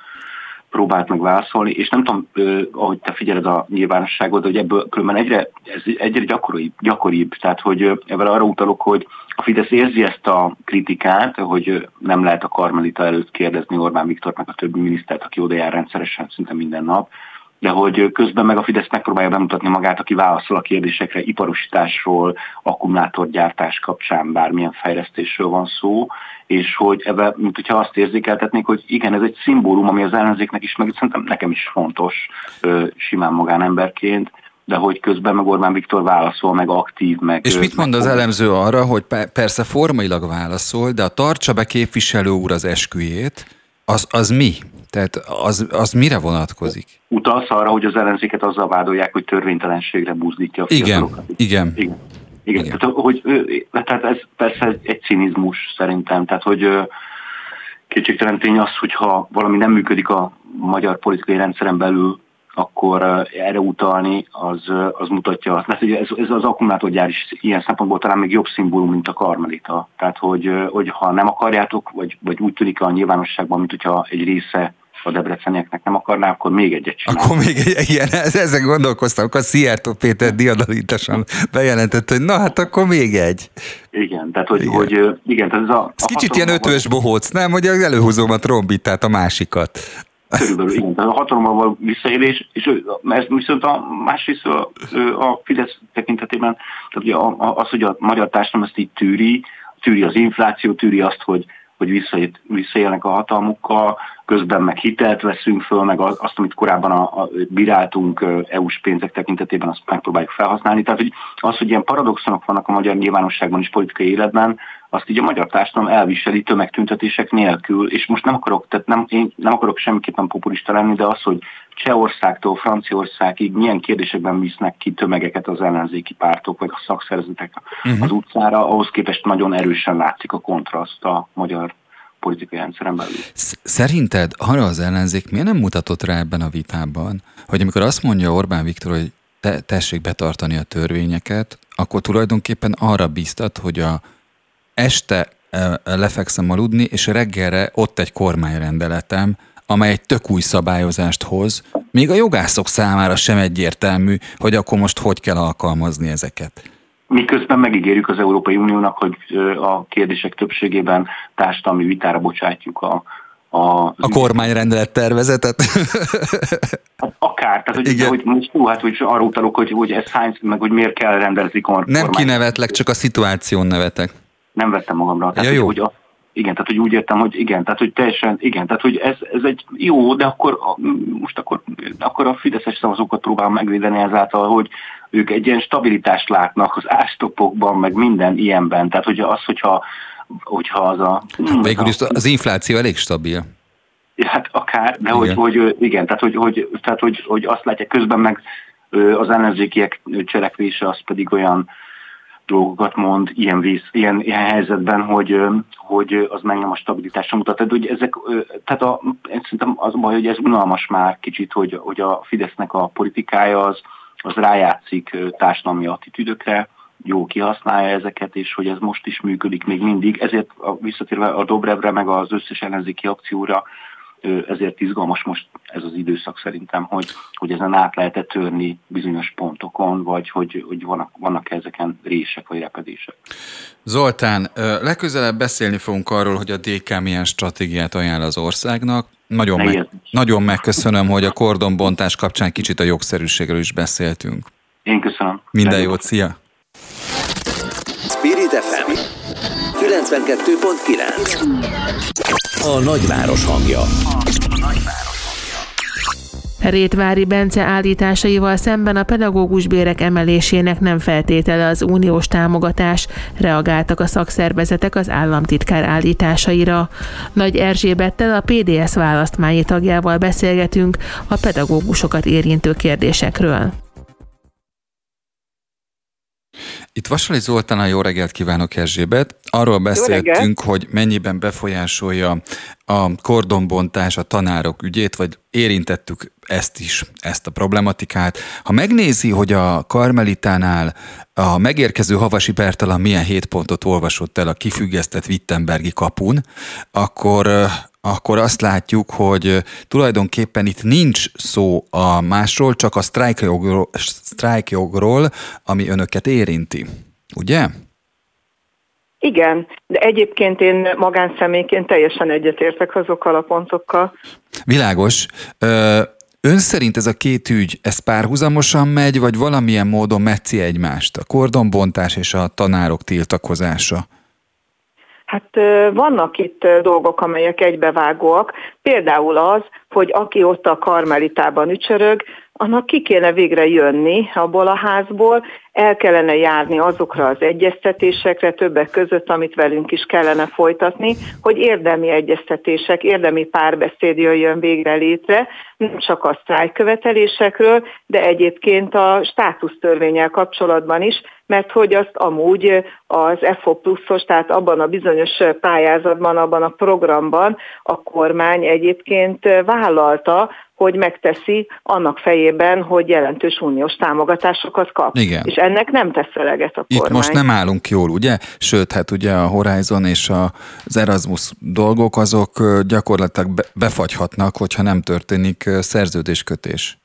próbált meg válaszolni, és nem tudom, ahogy te figyeled a nyilvánosságot, hogy ebből különben egyre, ez egyre gyakoribb, gyakoribb, tehát hogy ebben arra utalok, hogy a Fidesz érzi ezt a kritikát, hogy nem lehet a Karmelita előtt kérdezni Orbán Viktornak a többi minisztert, aki oda jár rendszeresen szinte minden nap, de hogy közben meg a Fidesz megpróbálja bemutatni magát, aki válaszol a kérdésekre iparosításról, akkumulátorgyártás kapcsán bármilyen fejlesztésről van szó, és hogy ebbe, mint hogyha azt érzékeltetnék, hogy igen, ez egy szimbólum, ami az ellenzéknek is, meg szerintem nekem is fontos simán magánemberként, de hogy közben meg Orbán Viktor válaszol, meg aktív, meg... És mit mond az elemző arra, hogy persze formailag válaszol, de a tartsa be képviselő úr az esküjét, az, az mi? Tehát az, az mire vonatkozik? Utalsz arra, hogy az ellenzéket azzal vádolják, hogy törvénytelenségre buzdítja a igen, igen, igen. Igen, igen. Tehát, hogy, tehát ez persze egy, cinizmus szerintem, tehát hogy kétségtelen tény az, hogyha valami nem működik a magyar politikai rendszeren belül, akkor erre utalni az, az mutatja azt. Mert ez, ez az akkumulátorgyár is ilyen szempontból talán még jobb szimbólum, mint a karmelita. Tehát, hogy, hogy ha nem akarjátok, vagy, vagy úgy tűnik a nyilvánosságban, mint hogyha egy része a debrecenieknek nem akarná, akkor még egyet csinál. Akkor még egy, igen, ezen gondolkoztam, akkor Szijjártó Péter diadalítasan bejelentett, hogy na hát akkor még egy. Igen, tehát hogy igen, hogy, igen tehát ez a... Ez a kicsit ilyen ötvös bohóc, nem? Hogy előhúzom a trombitát, a másikat. Körülbelül, igen, tehát a hatalommal való visszaélés, és ez viszont a másrészt a, a Fidesz tekintetében, tehát ugye az, hogy a magyar társadalom ezt így tűri, tűri az infláció, tűri azt, hogy hogy visszaélnek a hatalmukkal, közben meg hitelt veszünk föl, meg azt, amit korábban a, a, bíráltunk EU-s pénzek tekintetében, azt megpróbáljuk felhasználni. Tehát hogy az, hogy ilyen paradoxonok vannak a magyar nyilvánosságban és politikai életben, azt így a magyar társadalom elviseli tömegtüntetések nélkül, és most nem akarok, tehát nem, én nem akarok semmiképpen populista lenni, de az, hogy Csehországtól Franciaországig milyen kérdésekben visznek ki tömegeket az ellenzéki pártok vagy a szakszervezetek uh-huh. az utcára, ahhoz képest nagyon erősen látszik a kontraszt a magyar politikai rendszeren belül. Szerinted arra az ellenzék miért nem mutatott rá ebben a vitában, hogy amikor azt mondja Orbán Viktor, hogy te, tessék betartani a törvényeket, akkor tulajdonképpen arra bíztat, hogy a este lefekszem aludni, és reggelre ott egy kormányrendeletem, amely egy tök új szabályozást hoz, még a jogászok számára sem egyértelmű, hogy akkor most hogy kell alkalmazni ezeket. Miközben megígérjük az Európai Uniónak, hogy a kérdések többségében társadalmi vitára bocsátjuk a, a, a kormányrendelet tervezetet? Hát akár, tehát hogy, Igen. hogy most jó, hát hogy arra utalok, hogy, hogy ez hány, meg hogy miért kell rendezni kormány. Nem kinevetlek, csak a szituáción nevetek. Nem vettem magamra. Tehát, ja, jó. Hogy, hogy a, igen, tehát hogy úgy értem, hogy igen, tehát hogy teljesen, igen, tehát hogy ez, ez egy jó, de akkor most akkor, akkor a fideszes szavazókat próbál megvédeni ezáltal, hogy ők egy ilyen stabilitást látnak az ástopokban, meg minden ilyenben. Tehát hogy az, hogyha, hogyha az a... Hmm, Végül is az infláció elég stabil. Hát akár, de igen. Hogy, hogy igen, tehát hogy, hogy, tehát hogy, hogy azt látják közben meg az ellenzékiek cselekvése az pedig olyan dolgokat mond ilyen, víz, ilyen, ilyen helyzetben, hogy, hogy az meg nem a stabilitásra mutat. Tehát, hogy ezek, tehát a, szerintem az a baj, hogy ez unalmas már kicsit, hogy, hogy a Fidesznek a politikája az, az rájátszik társadalmi attitűdökre, jó kihasználja ezeket, és hogy ez most is működik még mindig. Ezért a, visszatérve a Dobrevre, meg az összes ellenzéki akcióra, ezért izgalmas most ez az időszak szerintem, hogy, hogy ezen át lehet-e törni bizonyos pontokon, vagy hogy, hogy vannak, vannak ezeken rések vagy repedések. Zoltán, legközelebb beszélni fogunk arról, hogy a DK milyen stratégiát ajánl az országnak. Nagyon, meg, nagyon megköszönöm, hogy a kordonbontás kapcsán kicsit a jogszerűségről is beszéltünk. Én köszönöm. Minden jót, szia! 92.9 A nagyváros hangja. Rétvári Bence állításaival szemben a pedagógus bérek emelésének nem feltétele az uniós támogatás, reagáltak a szakszervezetek az államtitkár állításaira. Nagy Erzsébettel a PDS választmányi tagjával beszélgetünk a pedagógusokat érintő kérdésekről. Itt Vasali Zoltán, jó reggelt kívánok Erzsébet. Arról beszéltünk, hogy mennyiben befolyásolja a kordonbontás a tanárok ügyét, vagy érintettük ezt is, ezt a problematikát. Ha megnézi, hogy a Karmelitánál a megérkező Havasi Bertalan milyen hét pontot olvasott el a kifüggesztett Wittenbergi kapun, akkor akkor azt látjuk, hogy tulajdonképpen itt nincs szó a másról, csak a sztrájkjogról, sztrájkjogról ami önöket érinti. Ugye? Igen, de egyébként én magánszemélyként teljesen egyetértek azokkal a pontokkal. Világos. Ön szerint ez a két ügy, ez párhuzamosan megy, vagy valamilyen módon metszi egymást? A kordonbontás és a tanárok tiltakozása? Hát vannak itt dolgok, amelyek egybevágóak. Például az, hogy aki ott a karmelitában ücsörög, annak ki kéne végre jönni abból a házból, el kellene járni azokra az egyeztetésekre, többek között, amit velünk is kellene folytatni, hogy érdemi egyeztetések, érdemi párbeszéd jöjjön végre létre, nem csak a sztrájkövetelésekről, de egyébként a státusztörvényel kapcsolatban is, mert hogy azt amúgy az FO pluszos, tehát abban a bizonyos pályázatban, abban a programban a kormány egyébként vállalta, hogy megteszi annak fejében, hogy jelentős uniós támogatásokat kap. Igen. És ennek nem tesz eleget a kormány. Itt most nem állunk jól, ugye? Sőt, hát ugye a Horizon és az Erasmus dolgok azok gyakorlatilag befagyhatnak, hogyha nem történik szerződéskötés.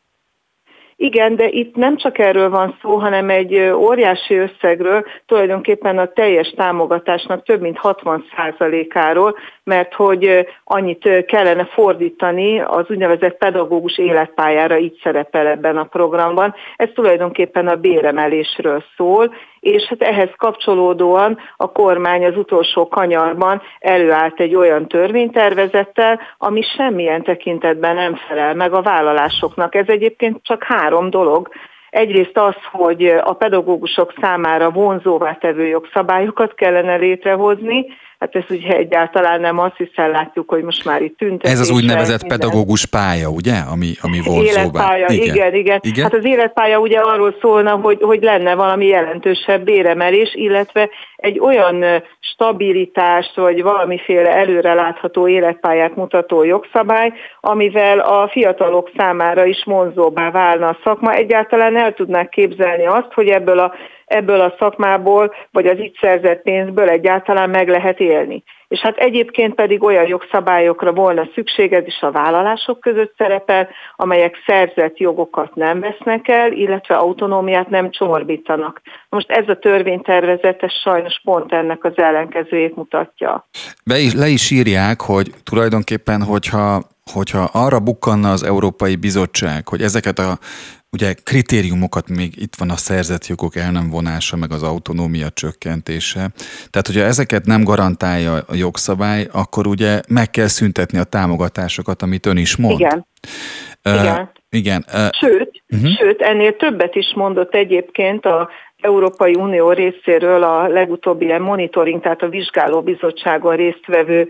Igen, de itt nem csak erről van szó, hanem egy óriási összegről, tulajdonképpen a teljes támogatásnak több mint 60%-áról, mert hogy annyit kellene fordítani az úgynevezett pedagógus életpályára, így szerepel ebben a programban. Ez tulajdonképpen a béremelésről szól, és hát ehhez kapcsolódóan a kormány az utolsó kanyarban előállt egy olyan törvénytervezettel, ami semmilyen tekintetben nem felel meg a vállalásoknak. Ez egyébként csak három dolog. Egyrészt az, hogy a pedagógusok számára vonzóvá tevő jogszabályokat kellene létrehozni, Hát ez ugye egyáltalán nem az, hiszen látjuk, hogy most már itt tüntetés. Ez az úgynevezett minden. pedagógus pálya, ugye? Ami, ami vonzóvá. Életpálya, igen. igen, igen, igen. Hát az életpálya ugye arról szólna, hogy, hogy lenne valami jelentősebb béremelés, illetve egy olyan stabilitást, vagy valamiféle előrelátható életpályát mutató jogszabály, amivel a fiatalok számára is vonzóbbá válna a szakma. Egyáltalán el tudnák képzelni azt, hogy ebből a ebből a szakmából, vagy az itt szerzett pénzből egyáltalán meg lehet élni. És hát egyébként pedig olyan jogszabályokra volna szükség, ez is a vállalások között szerepel, amelyek szerzett jogokat nem vesznek el, illetve autonómiát nem csorbítanak. Most ez a törvénytervezet, ez sajnos pont ennek az ellenkezőjét mutatja. Be is, le is írják, hogy tulajdonképpen, hogyha hogyha arra bukkanna az Európai Bizottság, hogy ezeket a ugye kritériumokat még itt van a szerzett jogok el nem vonása, meg az autonómia csökkentése. Tehát, hogyha ezeket nem garantálja a jogszabály, akkor ugye meg kell szüntetni a támogatásokat, amit ön is mond. Igen. Uh, igen. igen. Uh, sőt, uh-huh. sőt, ennél többet is mondott egyébként a Európai Unió részéről a legutóbbi ilyen monitoring, tehát a vizsgáló bizottságon résztvevő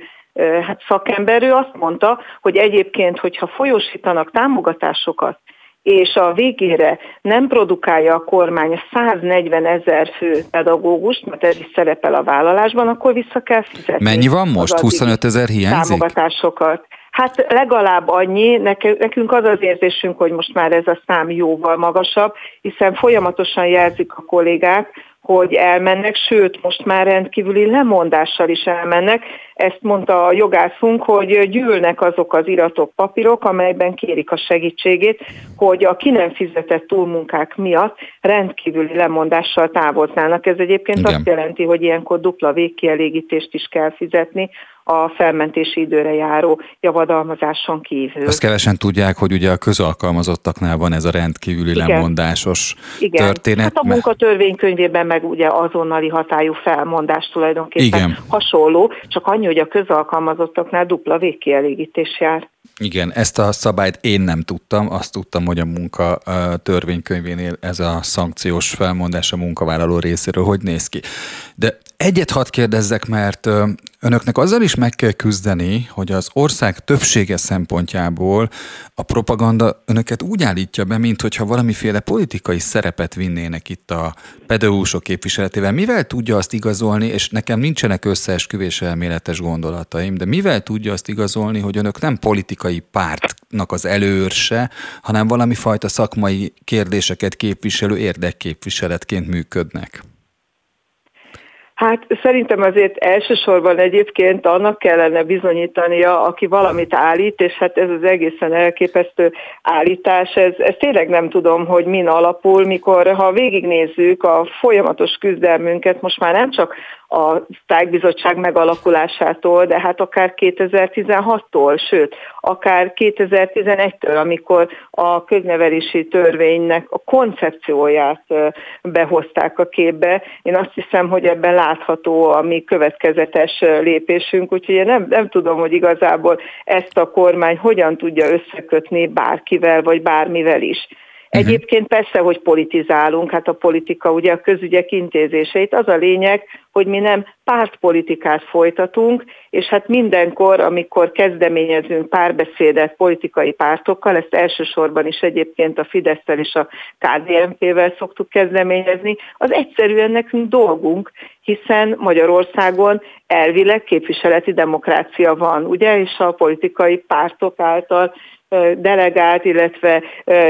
hát szakemberő azt mondta, hogy egyébként, hogyha folyósítanak támogatásokat és a végére nem produkálja a kormány 140 ezer fő pedagógust, mert ez is szerepel a vállalásban, akkor vissza kell fizetni. Mennyi van most? 25 ezer hiányzik? Támogatásokat. Hát legalább annyi, nekünk az az érzésünk, hogy most már ez a szám jóval magasabb, hiszen folyamatosan jelzik a kollégák, hogy elmennek, sőt, most már rendkívüli lemondással is elmennek. Ezt mondta a jogászunk, hogy gyűlnek azok az iratok, papírok, amelyben kérik a segítségét, hogy a ki nem fizetett túlmunkák miatt rendkívüli lemondással távoznának. Ez egyébként Igen. azt jelenti, hogy ilyenkor dupla végkielégítést is kell fizetni, a felmentési időre járó javadalmazáson kívül. Azt kevesen tudják, hogy ugye a közalkalmazottaknál van ez a rendkívüli Igen. lemondásos Igen. történet. Hát a munkatörvénykönyvében meg ugye azonnali hatályú felmondás tulajdonképpen Igen. hasonló, csak annyi, hogy a közalkalmazottaknál dupla végkielégítés jár. Igen, ezt a szabályt én nem tudtam, azt tudtam, hogy a munka törvénykönyvénél ez a szankciós felmondás a munkavállaló részéről hogy néz ki. De egyet hadd kérdezzek, mert önöknek azzal is meg kell küzdeni, hogy az ország többsége szempontjából a propaganda önöket úgy állítja be, mint hogyha valamiféle politikai szerepet vinnének itt a pedagógusok képviseletével. Mivel tudja azt igazolni, és nekem nincsenek összeesküvés elméletes gondolataim, de mivel tudja azt igazolni, hogy önök nem politikai pártnak az előrse, hanem valami fajta szakmai kérdéseket képviselő érdekképviseletként működnek? Hát szerintem azért elsősorban egyébként annak kellene bizonyítania, aki valamit állít, és hát ez az egészen elképesztő állítás, ez, ez tényleg nem tudom, hogy min alapul, mikor ha végignézzük a folyamatos küzdelmünket, most már nem csak a sztájkbizottság megalakulásától, de hát akár 2016-tól, sőt, akár 2011-től, amikor a köznevelési törvénynek a koncepcióját behozták a képbe. Én azt hiszem, hogy ebben látható a mi következetes lépésünk, úgyhogy én nem, nem tudom, hogy igazából ezt a kormány hogyan tudja összekötni bárkivel vagy bármivel is. Uh-huh. Egyébként persze, hogy politizálunk, hát a politika ugye a közügyek intézéseit, az a lényeg, hogy mi nem pártpolitikát folytatunk, és hát mindenkor, amikor kezdeményezünk párbeszédet politikai pártokkal, ezt elsősorban is egyébként a fidesz és a KDNP-vel szoktuk kezdeményezni, az egyszerűen nekünk dolgunk, hiszen Magyarországon elvileg képviseleti demokrácia van, ugye, és a politikai pártok által delegált, illetve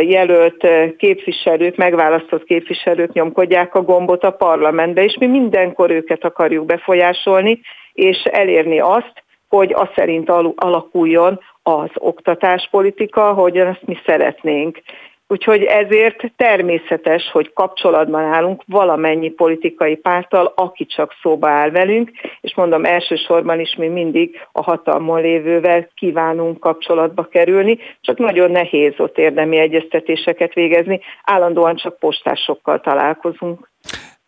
jelölt képviselők, megválasztott képviselők nyomkodják a gombot a parlamentbe, és mi mindenkor őket akarjuk befolyásolni, és elérni azt, hogy az szerint alakuljon az oktatáspolitika, hogyan azt mi szeretnénk. Úgyhogy ezért természetes, hogy kapcsolatban állunk valamennyi politikai párttal, aki csak szóba áll velünk, és mondom, elsősorban is mi mindig a hatalmon lévővel kívánunk kapcsolatba kerülni, csak nagyon nehéz ott érdemi egyeztetéseket végezni, állandóan csak postásokkal találkozunk.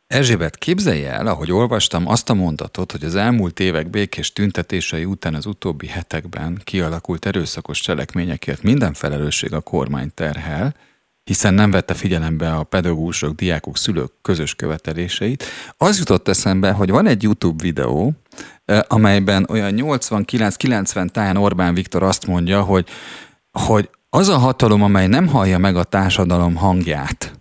Erzsébet, képzelje el, ahogy olvastam azt a mondatot, hogy az elmúlt évek békés tüntetései után az utóbbi hetekben kialakult erőszakos cselekményekért minden felelősség a kormány terhel, hiszen nem vette figyelembe a pedagógusok, diákok, szülők közös követeléseit. Az jutott eszembe, hogy van egy YouTube videó, amelyben olyan 89-90 táján Orbán Viktor azt mondja, hogy, hogy az a hatalom, amely nem hallja meg a társadalom hangját,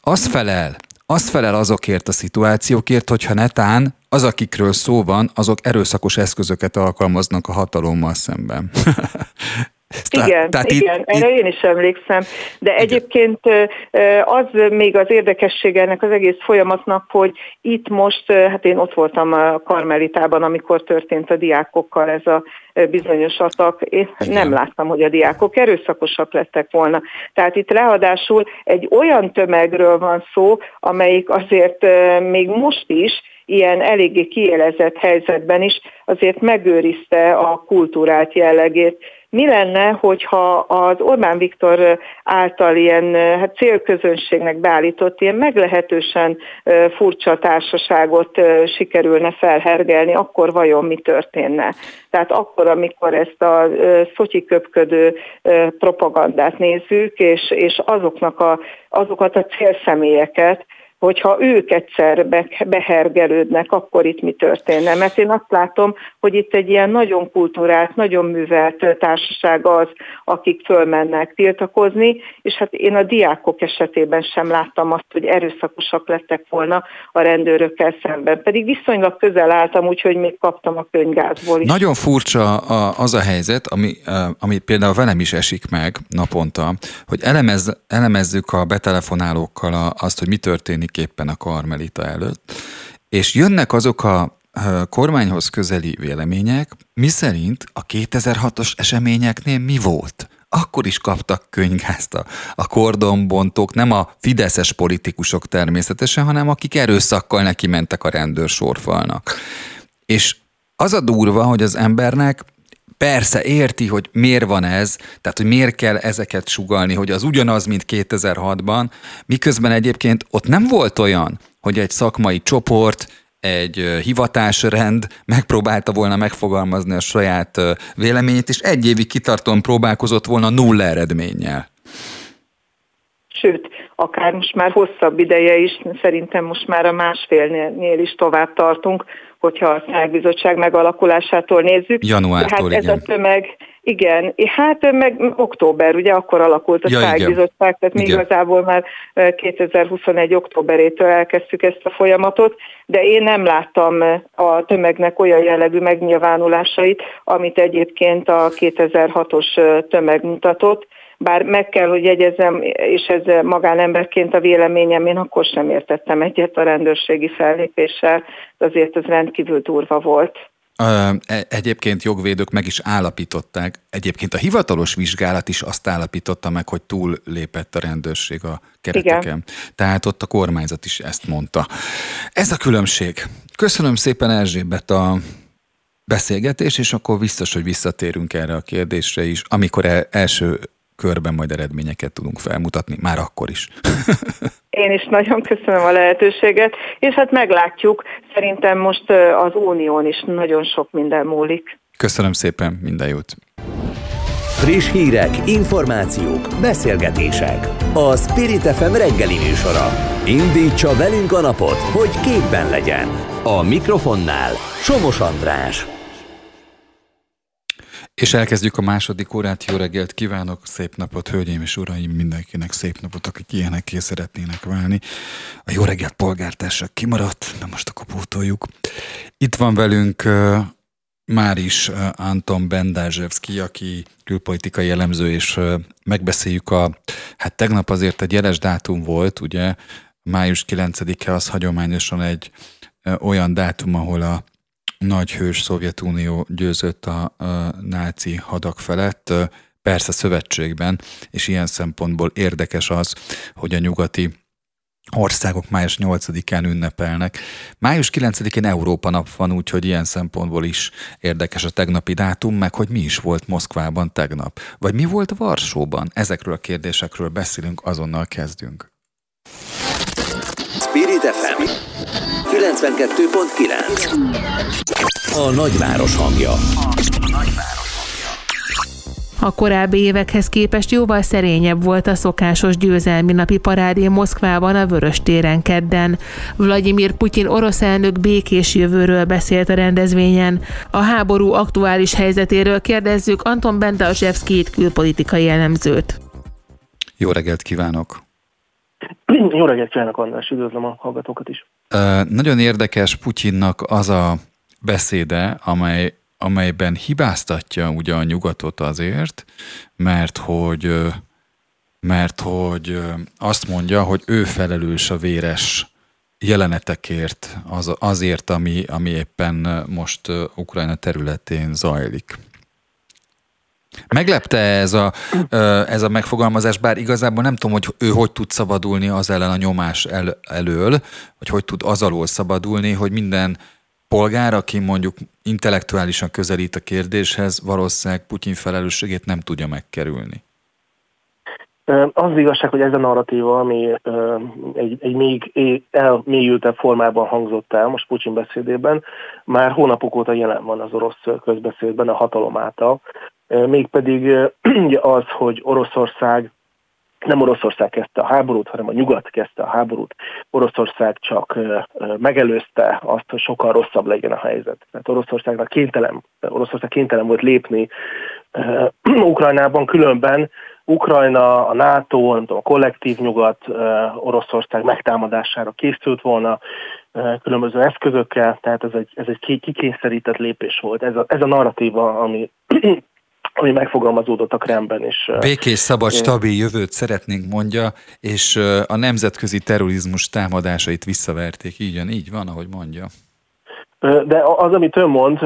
az felel, az felel azokért a szituációkért, hogyha netán az, akikről szó van, azok erőszakos eszközöket alkalmaznak a hatalommal szemben. Igen, tehát igen, itt, erre én is emlékszem, de igen. egyébként az még az érdekessége ennek az egész folyamatnak, hogy itt most, hát én ott voltam a Karmelitában, amikor történt a diákokkal ez a bizonyos atak, én igen. nem láttam, hogy a diákok erőszakosak lettek volna. Tehát itt ráadásul egy olyan tömegről van szó, amelyik azért még most is ilyen eléggé kiélezett helyzetben is azért megőrizte a kultúrát jellegét mi lenne, hogyha az Orbán Viktor által ilyen hát célközönségnek beállított ilyen meglehetősen furcsa társaságot sikerülne felhergelni, akkor vajon mi történne? Tehát akkor, amikor ezt a szotyiköpködő propagandát nézzük, és, és azoknak a, azokat a célszemélyeket, hogyha ők egyszer behergelődnek, akkor itt mi történne. Mert én azt látom, hogy itt egy ilyen nagyon kultúrált, nagyon művelt társaság az, akik fölmennek tiltakozni, és hát én a diákok esetében sem láttam azt, hogy erőszakosak lettek volna a rendőrökkel szemben. Pedig viszonylag közel álltam, úgyhogy még kaptam a könyvgázból is. Nagyon furcsa az a helyzet, ami, ami például velem is esik meg naponta, hogy elemez, elemezzük a betelefonálókkal azt, hogy mi történik valamiképpen a karmelita előtt, és jönnek azok a kormányhoz közeli vélemények, mi szerint a 2006-os eseményeknél mi volt? Akkor is kaptak könygázt a, a kordonbontók, nem a fideszes politikusok természetesen, hanem akik erőszakkal neki mentek a rendőrsorfalnak. És az a durva, hogy az embernek persze érti, hogy miért van ez, tehát hogy miért kell ezeket sugalni, hogy az ugyanaz, mint 2006-ban, miközben egyébként ott nem volt olyan, hogy egy szakmai csoport, egy hivatásrend megpróbálta volna megfogalmazni a saját véleményét, és egy évig kitartóan próbálkozott volna nulla eredménnyel. Sőt, akár most már hosszabb ideje is, szerintem most már a másfélnél is tovább tartunk, hogyha a szágbizottság megalakulásától nézzük. Januártól, hát ez igen. a tömeg, igen, hát meg október, ugye akkor alakult a ja, szágbizottság, tehát mi igazából már 2021. októberétől elkezdtük ezt a folyamatot, de én nem láttam a tömegnek olyan jellegű megnyilvánulásait, amit egyébként a 2006-os tömeg mutatott, bár meg kell, hogy jegyezem, és ez magánemberként a véleményem, én akkor sem értettem egyet a rendőrségi fellépéssel, azért ez rendkívül durva volt. E, egyébként jogvédők meg is állapították, egyébként a hivatalos vizsgálat is azt állapította meg, hogy túl lépett a rendőrség a kereteken. Igen. Tehát ott a kormányzat is ezt mondta. Ez a különbség. Köszönöm szépen Erzsébet a beszélgetés, és akkor biztos, hogy visszatérünk erre a kérdésre is, amikor első körben majd eredményeket tudunk felmutatni, már akkor is. Én is nagyon köszönöm a lehetőséget, és hát meglátjuk, szerintem most az Unión is nagyon sok minden múlik. Köszönöm szépen, minden jót! Friss hírek, információk, beszélgetések. A Spirit FM reggeli műsora. Indítsa velünk a napot, hogy képben legyen. A mikrofonnál Somos András. És elkezdjük a második órát. Jó reggelt kívánok, szép napot, hölgyeim és uraim, mindenkinek szép napot, akik ilyenekké szeretnének válni. A jó reggelt polgártársak kimaradt, de most akkor pótoljuk. Itt van velünk uh, már is Anton Bendázsevszki, aki külpolitikai elemző, és megbeszéljük a, hát tegnap azért egy jeles dátum volt, ugye, május 9-e az hagyományosan egy olyan dátum, ahol a nagy hős Szovjetunió győzött a, a náci hadak felett, persze szövetségben, és ilyen szempontból érdekes az, hogy a nyugati országok május 8-án ünnepelnek. Május 9-én Európa nap van, úgyhogy ilyen szempontból is érdekes a tegnapi dátum, meg hogy mi is volt Moszkvában tegnap. Vagy mi volt Varsóban? Ezekről a kérdésekről beszélünk, azonnal kezdünk. Spirit FM 92.9 A nagyváros hangja. A korábbi évekhez képest jóval szerényebb volt a szokásos győzelmi napi parádé Moszkvában a Vörös téren kedden. Vladimir Putyin orosz elnök békés jövőről beszélt a rendezvényen. A háború aktuális helyzetéről kérdezzük Anton Bendazsevszkit külpolitikai elemzőt. Jó reggelt kívánok! Jó reggelt kívánok, András, üdvözlöm a hallgatókat is. Nagyon érdekes Putyinnak az a beszéde, amely, amelyben hibáztatja ugye a nyugatot azért, mert hogy, mert hogy azt mondja, hogy ő felelős a véres jelenetekért, az, azért, ami, ami éppen most Ukrajna területén zajlik. Meglepte ez a, ez a megfogalmazás, bár igazából nem tudom, hogy ő hogy tud szabadulni az ellen a nyomás el, elől, vagy hogy tud az alól szabadulni, hogy minden polgár, aki mondjuk intellektuálisan közelít a kérdéshez, valószínűleg Putyin felelősségét nem tudja megkerülni. Az, az igazság, hogy ez a narratíva, ami egy, egy még elmélyültebb formában hangzott el most Putyin beszédében, már hónapok óta jelen van az orosz közbeszédben a hatalom által mégpedig az, hogy Oroszország nem Oroszország kezdte a háborút, hanem a nyugat kezdte a háborút. Oroszország csak megelőzte azt, hogy sokkal rosszabb legyen a helyzet. Tehát Oroszországnak kénytelen, Oroszország kénytelen volt lépni Ukrajnában, különben Ukrajna, a NATO, nem tudom, a kollektív nyugat Oroszország megtámadására készült volna különböző eszközökkel, tehát ez egy, ez egy kikényszerített lépés volt. Ez a, ez a narratíva, ami ami megfogalmazódott a Kremben is. Békés, szabad, stabil jövőt szeretnénk, mondja, és a nemzetközi terrorizmus támadásait visszaverték. Így van, így van, ahogy mondja. De az, amit ön mond,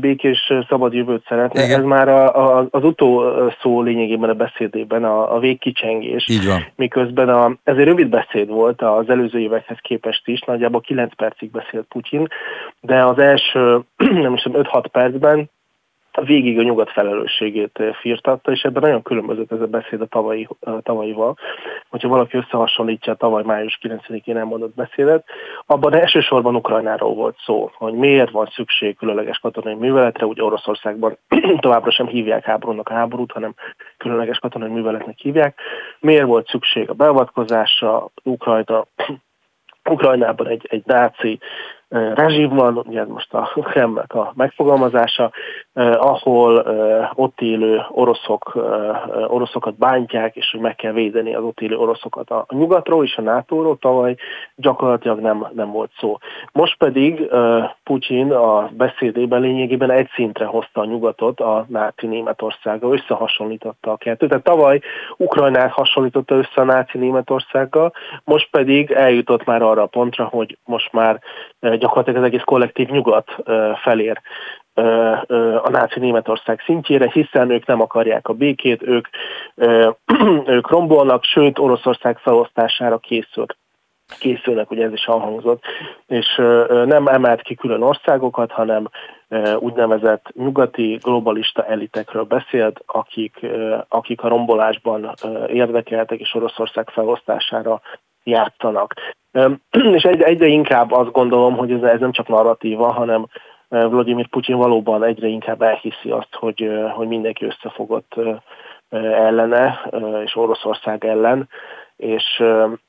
békés szabad jövőt szeretne, Igen. ez már a, a, az utolsó lényegében a beszédében a, a végkicsengés. Így van. Miközben a, ez egy rövid beszéd volt az előző évekhez képest is, nagyjából 9 percig beszélt Putyin, de az első, nem is 5-6 percben végig a nyugat felelősségét eh, firtatta, és ebben nagyon különbözött ez a beszéd a tavalyi, tavalyival. Hogyha valaki összehasonlítja a tavaly május 9-én elmondott beszédet, abban elsősorban Ukrajnáról volt szó, hogy miért van szükség különleges katonai műveletre, ugye Oroszországban továbbra sem hívják háborúnak a háborút, hanem különleges katonai műveletnek hívják. Miért volt szükség a beavatkozásra, Ukrajna Ukrajnában egy, egy náci rezsim van, ugye most a Kremlnek a megfogalmazása, eh, ahol eh, ott élő oroszok, eh, oroszokat bántják, és hogy meg kell védeni az ott élő oroszokat a nyugatról és a NATO-ról, tavaly gyakorlatilag nem, nem volt szó. Most pedig eh, Putyin a beszédében lényegében egy szintre hozta a nyugatot a náci Németországgal, összehasonlította a kettőt. Tehát tavaly Ukrajnát hasonlította össze a náci Németországgal, most pedig eljutott már arra a pontra, hogy most már eh, gyakorlatilag az egész kollektív nyugat felér a náci Németország szintjére, hiszen ők nem akarják a békét, ők, ők rombolnak, sőt Oroszország felosztására készül készülnek, ugye ez is elhangzott, és nem emelt ki külön országokat, hanem úgynevezett nyugati globalista elitekről beszélt, akik, akik a rombolásban érdekeltek, és Oroszország felosztására játszanak. És egyre, egyre inkább azt gondolom, hogy ez, ez nem csak narratíva, hanem Vladimir Putyin valóban egyre inkább elhiszi azt, hogy, hogy mindenki összefogott ellene, és Oroszország ellen, és,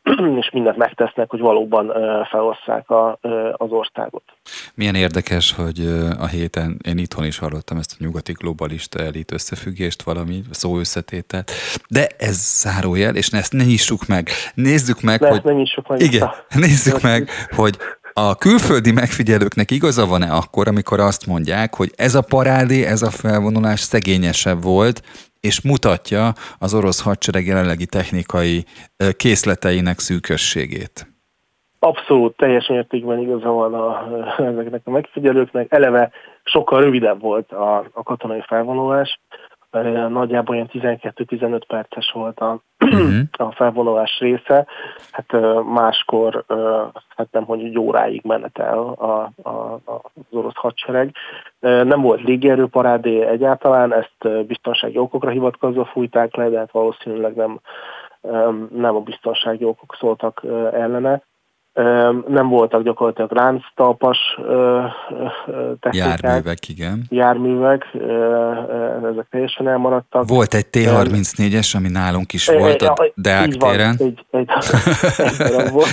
és mindent megtesznek, hogy valóban felosszák a, az országot. Milyen érdekes, hogy a héten én itthon is hallottam ezt a nyugati globalista elit összefüggést, valami szó összetételt, de ez zárójel, és ezt ne nyissuk meg. Nézzük meg, ne, hogy... Ne nyissuk meg. Igen, nézzük meg, hogy a külföldi megfigyelőknek igaza van-e akkor, amikor azt mondják, hogy ez a parádé, ez a felvonulás szegényesebb volt, és mutatja az orosz hadsereg jelenlegi technikai készleteinek szűkösségét. Abszolút, teljes mértékben igaza van a, ezeknek a megfigyelőknek. Eleve sokkal rövidebb volt a, a katonai felvonulás, nagyjából ilyen 12-15 perces volt a, uh-huh. a felvonulás része, hát máskor, hát nem mondjuk óráig menetel a, a, az orosz hadsereg. Nem volt légierőparádé egyáltalán, ezt biztonsági okokra hivatkozva fújták le, de hát valószínűleg nem, nem a biztonsági okok szóltak ellene nem voltak gyakorlatilag ránctalpas technikák. Járművek, igen. Járművek, ezek teljesen elmaradtak. Volt egy T-34-es, ami nálunk is volt a Deák téren. Egy, egy, egy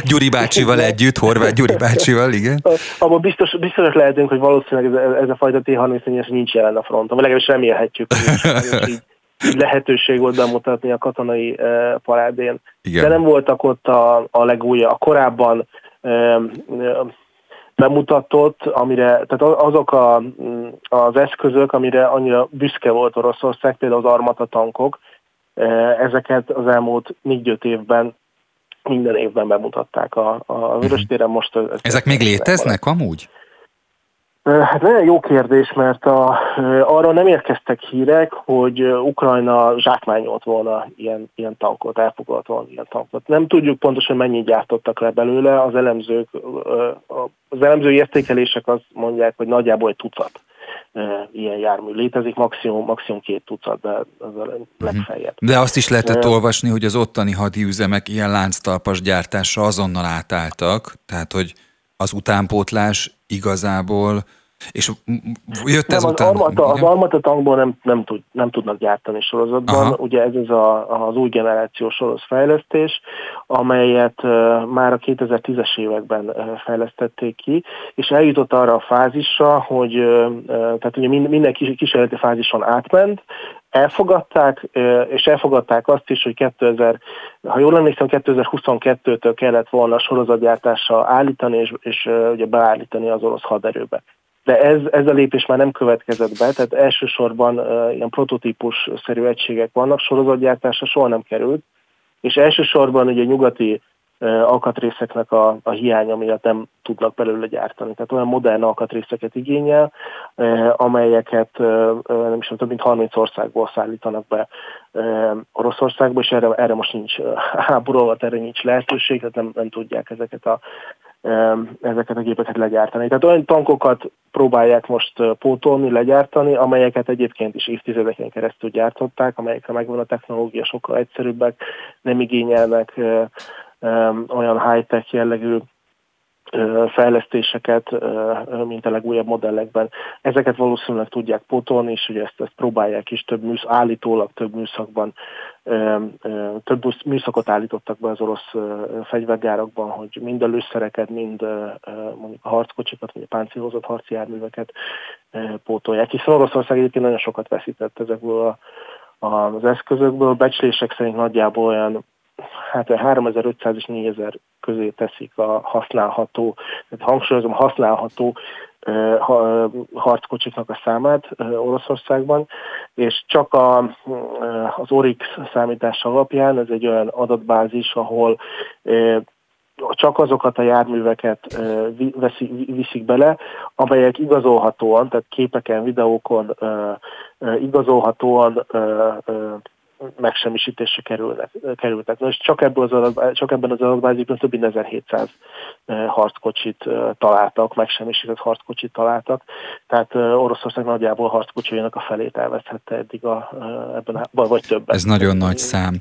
Gyuri bácsival együtt, Horváth Gyuri bácsival, igen. Abban biztos, biztos lehetünk, hogy valószínűleg ez, ez a fajta T-34-es nincs jelen a fronton, vagy legalábbis remélhetjük, hogy így, lehetőség volt bemutatni a katonai parádén. Igen. De nem voltak ott a, a legújabb, a korábban bemutatott, amire, tehát azok a, az eszközök, amire annyira büszke volt Oroszország, például az armata tankok, ezeket az elmúlt négy-öt évben minden évben bemutatták a, a Vöröstéren. Most Ezek még léteznek amúgy? Hát nagyon jó kérdés, mert a, arra nem érkeztek hírek, hogy Ukrajna zsákmányolt volna ilyen, ilyen tankot, elfoglalt volna ilyen tankot. Nem tudjuk pontosan mennyit gyártottak le belőle, az elemzők, az elemzői értékelések azt mondják, hogy nagyjából egy tucat ilyen jármű létezik, maximum, maximum két tucat, de az a legfeljebb. De azt is lehetett olvasni, hogy az ottani hadiüzemek ilyen lánctalpas gyártásra azonnal átálltak, tehát hogy az utánpótlás igazából, és jött nem, ez az után... Armata, az Armata tankból nem, nem, tud, nem tudnak gyártani sorozatban. Aha. Ugye ez az a, az új generációs orosz fejlesztés, amelyet már a 2010-es években fejlesztették ki, és eljutott arra a fázisra, hogy tehát ugye minden kísérleti fázison átment, elfogadták, és elfogadták azt is, hogy 2000, ha jól emlékszem, 2022-től kellett volna a sorozatgyártással állítani, és, és ugye beállítani az orosz haderőbe. De ez, ez a lépés már nem következett be, tehát elsősorban uh, ilyen prototípus-szerű egységek vannak, sorozatgyártásra soha nem került, és elsősorban ugye nyugati alkatrészeknek a, a hiánya miatt nem tudnak belőle gyártani. Tehát olyan modern alkatrészeket igényel, amelyeket nem is több mint 30 országból szállítanak be Oroszországba, és erre, erre most nincs háború erre nincs lehetőség, tehát nem, nem tudják ezeket a, ezeket a gépeket legyártani. Tehát olyan tankokat próbálják most pótolni, legyártani, amelyeket egyébként is évtizedeken keresztül gyártották, amelyekre megvan a technológia, sokkal egyszerűbbek, nem igényelnek olyan high-tech jellegű fejlesztéseket, mint a legújabb modellekben. Ezeket valószínűleg tudják pótolni, és ugye ezt, ezt próbálják is több műsz, állítólag több műszakban, több műszakot állítottak be az orosz fegyvergárakban, hogy mind a lőszereket, mind mondjuk a harckocsikat, vagy a páncélozott harci járműveket pótolják. Hiszen Oroszország egyébként nagyon sokat veszített ezekből a, az eszközökből. Becslések szerint nagyjából olyan hát 3500 és 4000 közé teszik a használható, tehát hangsúlyozom használható harckocsiknak a számát Oroszországban, és csak a, az ORIX számítás alapján, ez egy olyan adatbázis, ahol csak azokat a járműveket viszik bele, amelyek igazolhatóan, tehát képeken, videókon igazolhatóan megsemmisítésre kerülnek, kerültek. Most csak, ebből az adat, csak ebben az adatbázisban több mint 1700 eh, harckocsit eh, találtak, megsemmisített harckocsit találtak, tehát eh, Oroszország nagyjából harckocsiainak a felét elveszhette eddig a, ebben a, vagy többet. Ez nagyon nagy szám.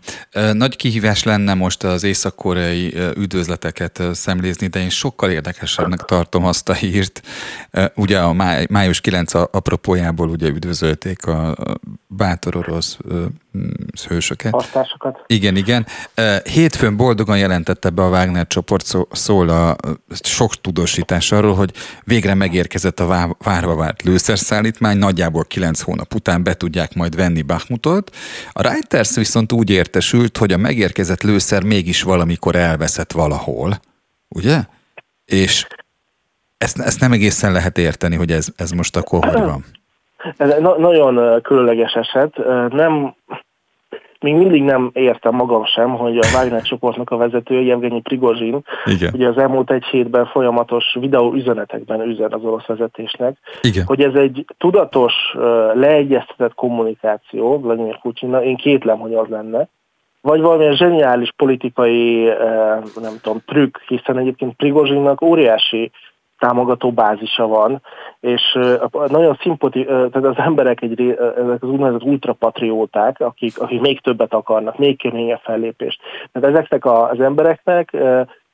Nagy kihívás lenne most az észak-koreai üdvözleteket szemlézni, de én sokkal érdekesebbnek tartom azt a hírt. Ugye a május 9 apropójából ugye üdvözölték a bátor orosz hősöket. Harctársakat. Igen, igen. Hétfőn boldogan jelentette be a Wagner csoport szól a sok tudósítás arról, hogy végre megérkezett a várva várt lőszerszállítmány, nagyjából kilenc hónap után be tudják majd venni Bakhmutot. A Reuters viszont úgy értesült, hogy a megérkezett lőszer mégis valamikor elveszett valahol, ugye? És ezt, ezt nem egészen lehet érteni, hogy ez, ez most akkor hogy van. Ez egy nagyon különleges eset. Nem, még mindig nem értem magam sem, hogy a Wagner csoportnak a vezetője, Evgenyi Prigozsin, Igen. ugye az elmúlt egy hétben folyamatos videó üzenetekben üzen az orosz vezetésnek, Igen. hogy ez egy tudatos, leegyeztetett kommunikáció Vladimir Putyinnal, én kétlem, hogy az lenne, vagy valamilyen zseniális politikai, nem tudom, trükk, hiszen egyébként Prigozsinnak óriási támogató bázisa van, és nagyon szimpati, tehát az emberek egy, ezek az úgynevezett ultrapatrióták, akik, akik még többet akarnak, még keményebb fellépést. Tehát ezeknek az embereknek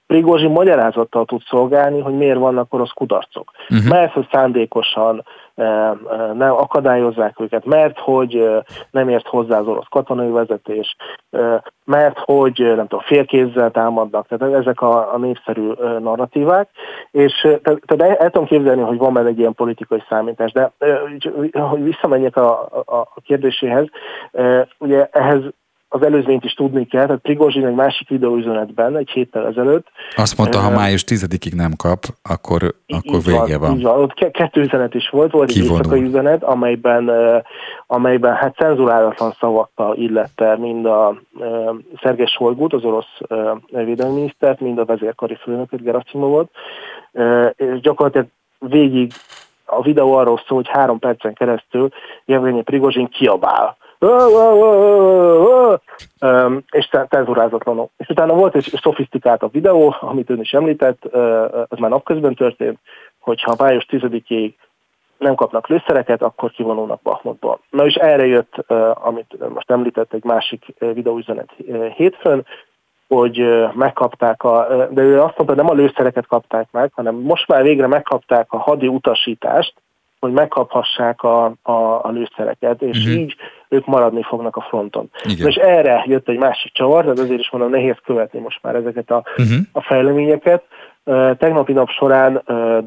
Prigozsi magyarázattal tud szolgálni, hogy miért vannak orosz kudarcok. Uh-huh. Mert, hogy szándékosan nem akadályozzák őket, mert hogy nem ért hozzá az orosz katonai vezetés, mert hogy nem tudom, félkézzel támadnak, tehát ezek a, a népszerű narratívák, és tehát el, el tudom képzelni, hogy van benne egy ilyen politikai számítás, de hogy visszamenjek a, a, a kérdéséhez, ugye ehhez az előzményt is tudni kell, tehát Prigozsin egy másik videóüzenetben egy héttel ezelőtt. Azt mondta, ha május 10-ig nem kap, akkor, akkor vége van. van. van. Ott kettő üzenet is volt, volt egy éjszakai üzenet, amelyben, amelyben hát cenzurálatlan szavakkal illette mind a Szergej Solgut, az orosz védelmi minisztert, mind a vezérkari főnököt, Gerasimovot, és gyakorlatilag végig a videó arról szól, hogy három percen keresztül Jevgenyi Prigozsin kiabál és cenzurázatlanul. És utána volt egy szofisztikáltabb videó, amit ön is említett, az már napközben történt, hogyha május 10-ig nem kapnak lőszereket, akkor kivonulnak Bahmutból. Na és erre jött, amit most említett, egy másik videóüzenet hétfőn, hogy megkapták a, de ő azt mondta, nem a lőszereket kapták meg, hanem most már végre megkapták a hadi utasítást, hogy megkaphassák a, a, a lőszereket, és uh-huh. így ők maradni fognak a fronton. Igen. És erre jött egy másik csavar, tehát azért is mondom, nehéz követni most már ezeket a, uh-huh. a fejleményeket. Uh, tegnapi nap során uh,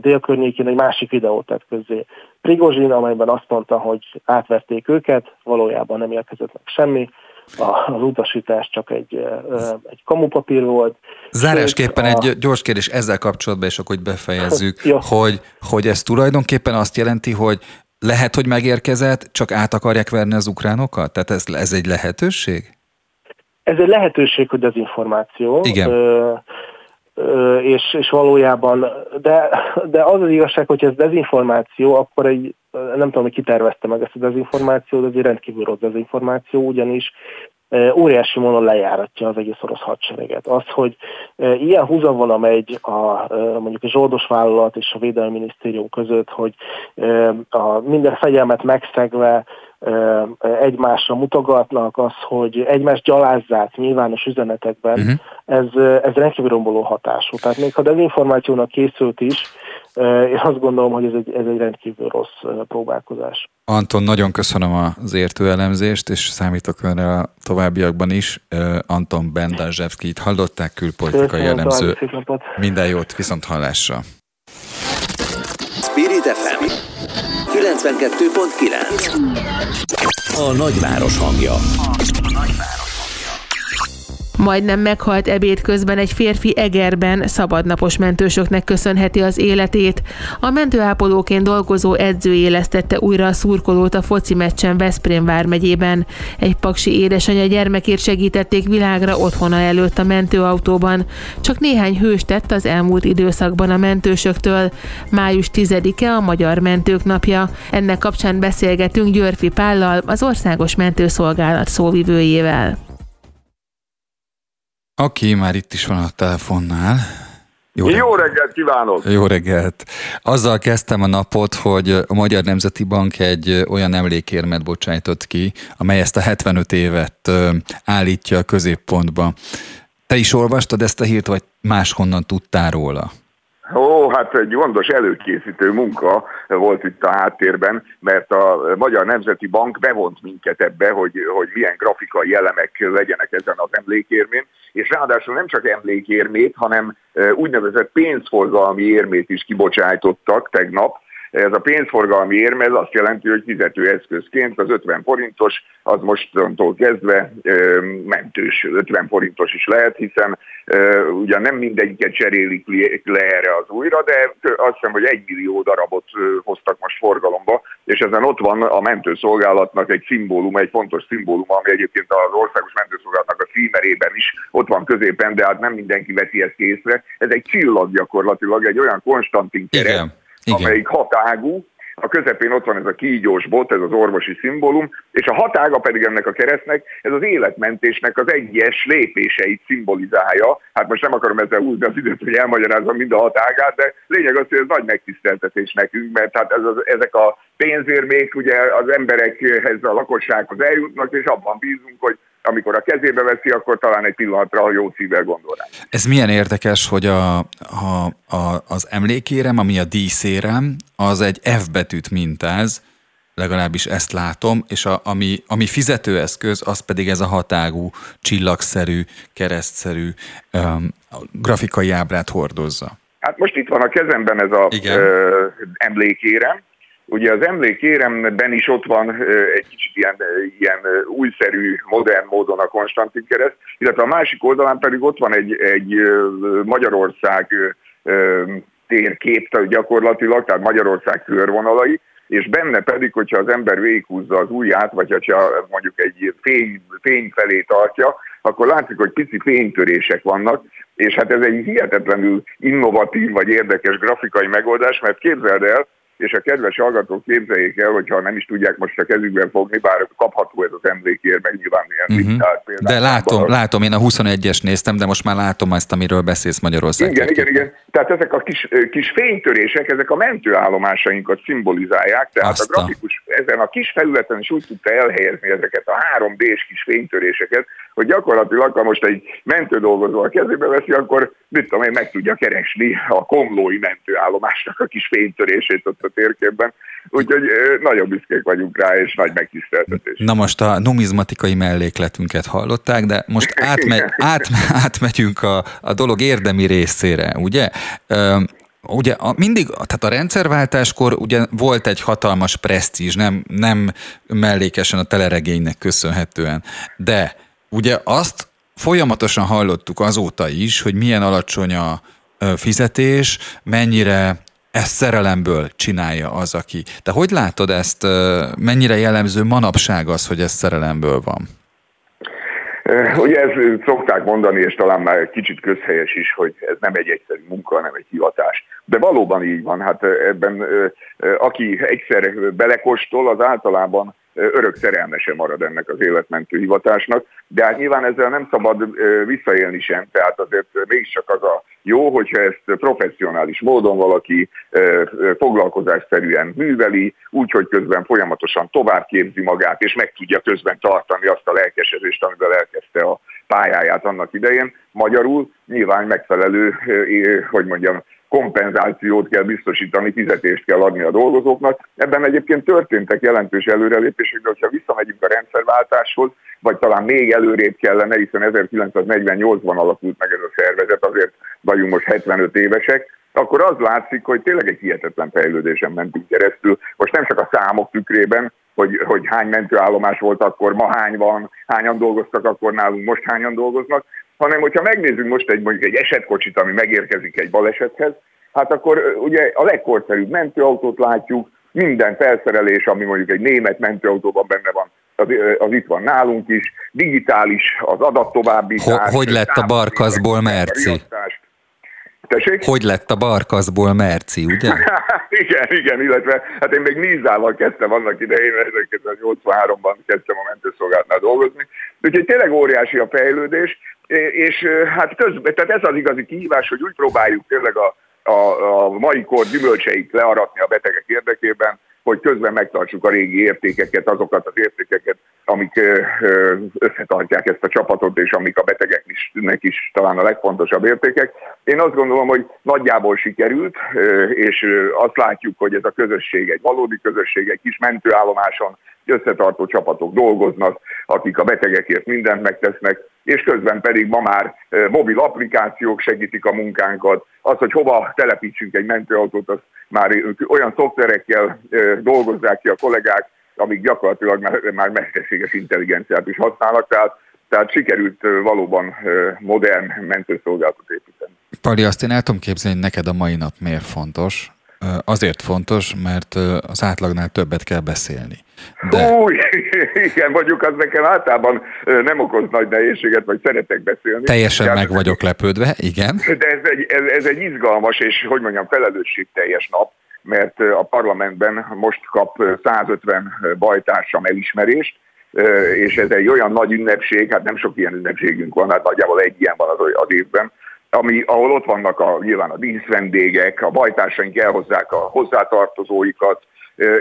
délkörnyékén egy másik videót tett közzé Prigozsin, amelyben azt mondta, hogy átverték őket, valójában nem érkezett meg semmi, az utasítás csak egy, egy kamupapír volt. Zárásképpen a... egy gyors kérdés ezzel kapcsolatban, és akkor hogy befejezzük, hogy, hogy ez tulajdonképpen azt jelenti, hogy lehet, hogy megérkezett, csak át akarják verni az ukránokat? Tehát ez, ez egy lehetőség? Ez egy lehetőség, hogy az információ. Igen. Ö, és, és valójában, de, de az az igazság, hogy ez dezinformáció, akkor egy, nem tudom, hogy kitervezte meg ezt a dezinformációt, de ez egy rendkívül rossz dezinformáció, ugyanis óriási módon lejáratja az egész orosz hadsereget. Az, hogy ilyen húzavona megy a, mondjuk a zsoldos vállalat és a Védelmi Minisztérium között, hogy a minden fegyelmet megszegve egymásra mutogatnak, az, hogy egymást gyalázzák nyilvános üzenetekben, uh-huh. ez, ez rendkívül romboló hatású. Tehát még ha dezinformációnak készült is, én azt gondolom, hogy ez egy, ez egy rendkívül rossz próbálkozás. Anton, nagyon köszönöm az értő elemzést, és számítok önre a továbbiakban is. Anton Bendazsevskit hallották, külpolitikai elemző. Minden jót, viszont hallásra. Spirit FM 92.9 A nagyváros hangja. Majdnem meghalt ebéd közben egy férfi Egerben szabadnapos mentősöknek köszönheti az életét. A mentőápolóként dolgozó edző élesztette újra a szurkolót a foci meccsen Veszprém vármegyében. Egy paksi édesanyja gyermekét segítették világra otthona előtt a mentőautóban. Csak néhány hős tett az elmúlt időszakban a mentősöktől. Május 10-e a Magyar Mentők napja. Ennek kapcsán beszélgetünk Györfi Pállal, az Országos Mentőszolgálat szóvivőjével. Aki már itt is van a telefonnál. Jó, reggelt. Jó reggelt kívánok! Jó reggelt! Azzal kezdtem a napot, hogy a Magyar Nemzeti Bank egy olyan emlékérmet bocsájtott ki, amely ezt a 75 évet állítja a középpontba. Te is olvastad ezt a hírt, vagy máshonnan tudtál róla? Ó, hát egy gondos előkészítő munka volt itt a háttérben, mert a Magyar Nemzeti Bank bevont minket ebbe, hogy, hogy milyen grafikai elemek legyenek ezen az emlékérmén, és ráadásul nem csak emlékérmét, hanem úgynevezett pénzforgalmi érmét is kibocsájtottak tegnap, ez a pénzforgalmi érme ez azt jelenti, hogy fizetőeszközként az 50 forintos az mostantól kezdve mentős 50 forintos is lehet, hiszen ugyan nem mindegyiket cserélik le erre az újra, de azt hiszem, hogy egy millió darabot hoztak most forgalomba, és ezen ott van a mentőszolgálatnak egy szimbólum, egy fontos szimbólum, ami egyébként az országos mentőszolgálatnak a címerében is ott van középen, de hát nem mindenki veszi ezt észre. Ez egy csillag gyakorlatilag, egy olyan Konstantin igen. Amelyik hatágú, a közepén ott van ez a kígyós bot, ez az orvosi szimbólum, és a hatága pedig ennek a keresztnek, ez az életmentésnek az egyes lépéseit szimbolizálja. Hát most nem akarom ezzel húzni az időt, hogy elmagyarázom mind a hatágát, de lényeg az, hogy ez nagy megtiszteltetés nekünk, mert hát ez az, ezek a pénzérmék ugye az emberekhez, a lakossághoz eljutnak, és abban bízunk, hogy amikor a kezébe veszi, akkor talán egy pillanatra a jó szívvel gondol rá. Ez milyen érdekes, hogy a, a, a, az emlékérem, ami a díszérem, az egy F betűt mintáz, legalábbis ezt látom, és a, ami, ami fizetőeszköz, az pedig ez a hatágú, csillagszerű, keresztszerű um, grafikai ábrát hordozza. Hát most itt van a kezemben ez a ö, emlékérem, Ugye az emlékéremben is ott van egy kicsit ilyen, ilyen újszerű, modern módon a Konstantin kereszt, illetve a másik oldalán pedig ott van egy, egy Magyarország térkép gyakorlatilag, tehát Magyarország körvonalai, és benne pedig, hogyha az ember végighúzza az ujját, vagy ha mondjuk egy fény, fény felé tartja, akkor látszik, hogy pici fénytörések vannak, és hát ez egy hihetetlenül innovatív vagy érdekes grafikai megoldás, mert képzeld el, és a kedves hallgatók képzeljék el, hogyha nem is tudják most a kezükben fogni, bár kapható ez az emlékért, meg nyilván ilyen uh-huh. De látom, látom, én a 21-es néztem, de most már látom ezt, amiről beszélsz Magyarország. Igen, igen, igen. Tehát ezek a kis, kis fénytörések, ezek a mentőállomásainkat szimbolizálják, tehát Azt a grafikus ezen a kis felületen is úgy tudta elhelyezni ezeket a 3D-s kis fénytöréseket, hogy gyakorlatilag, ha most egy mentődolgozó a kezébe veszi, akkor mit tudom én, meg tudja keresni a komlói mentőállomásnak a kis fénytörését ott a térképben. Úgyhogy nagyon büszkék vagyunk rá, és nagy megtiszteltetés. Na most a numizmatikai mellékletünket hallották, de most átmegy, át, átmegyünk a, a dolog érdemi részére, ugye? ugye a, mindig, tehát a rendszerváltáskor ugye volt egy hatalmas presztízs, nem, nem mellékesen a teleregénynek köszönhetően, de ugye azt folyamatosan hallottuk azóta is, hogy milyen alacsony a fizetés, mennyire ezt szerelemből csinálja az, aki. Te hogy látod ezt, mennyire jellemző manapság az, hogy ez szerelemből van? Ugye ezt szokták mondani, és talán már kicsit közhelyes is, hogy ez nem egy egyszerű munka, hanem egy hivatás. De valóban így van. Hát ebben aki egyszer belekostol, az általában örök szerelmese marad ennek az életmentő hivatásnak, de hát nyilván ezzel nem szabad visszaélni sem, tehát azért mégiscsak az a jó, hogyha ezt professzionális módon valaki foglalkozásszerűen műveli, úgyhogy közben folyamatosan tovább képzi magát, és meg tudja közben tartani azt a lelkesedést, amivel elkezdte a pályáját annak idején. Magyarul nyilván megfelelő, hogy mondjam, kompenzációt kell biztosítani, fizetést kell adni a dolgozóknak. Ebben egyébként történtek jelentős előrelépések, de ha visszamegyünk a rendszerváltáshoz, vagy talán még előrébb kellene, hiszen 1948-ban alakult meg ez a szervezet, azért vagyunk most 75 évesek, akkor az látszik, hogy tényleg egy hihetetlen fejlődésen mentünk keresztül. Most nem csak a számok tükrében, hogy, hogy hány mentőállomás volt akkor, ma hány van, hányan dolgoztak akkor nálunk, most hányan dolgoznak, hanem hogyha megnézzük most egy mondjuk egy esetkocsit, ami megérkezik egy balesethez, hát akkor ugye a legkorszerűbb mentőautót látjuk, minden felszerelés, ami mondjuk egy német mentőautóban benne van, az, az itt van nálunk is, digitális az adattovábbítás. Hogy, hogy lett a barkaszból merci? Tessék? Hogy lett a barkaszból merci, ugye? igen, igen, illetve hát én még Nízával kezdtem annak idején, 1983-ban kezdtem a mentőszolgálatnál dolgozni, úgyhogy tényleg óriási a fejlődés, és hát közben, tehát ez az igazi kihívás, hogy úgy próbáljuk tényleg a, a, a mai kor gyümölcseit learatni a betegek érdekében, hogy közben megtartsuk a régi értékeket, azokat az értékeket, amik összetartják ezt a csapatot, és amik a betegeknek is talán a legfontosabb értékek. Én azt gondolom, hogy nagyjából sikerült, és azt látjuk, hogy ez a közösség egy valódi közösség, egy kis mentőállomáson összetartó csapatok dolgoznak, akik a betegekért mindent megtesznek, és közben pedig ma már mobil applikációk segítik a munkánkat. Az, hogy hova telepítsünk egy mentőautót, az már olyan szoftverekkel dolgozzák ki a kollégák, amik gyakorlatilag már, már mesterséges intelligenciát is használnak, tehát, tehát sikerült valóban modern mentőszolgálatot építeni. Pali, azt én el tudom képzelni, hogy neked a mai nap miért fontos. Azért fontos, mert az átlagnál többet kell beszélni. De... Új, igen, mondjuk az nekem általában nem okoz nagy nehézséget, vagy szeretek beszélni. Teljesen meg vagyok lepődve, igen. De ez egy, ez, ez egy izgalmas és, hogy mondjam, felelősségteljes nap, mert a parlamentben most kap 150 bajtársam elismerést, és ez egy olyan nagy ünnepség, hát nem sok ilyen ünnepségünk van, hát nagyjából egy ilyen van az, az évben, ami, ahol ott vannak a, nyilván a díszvendégek, a bajtársaink elhozzák a hozzátartozóikat,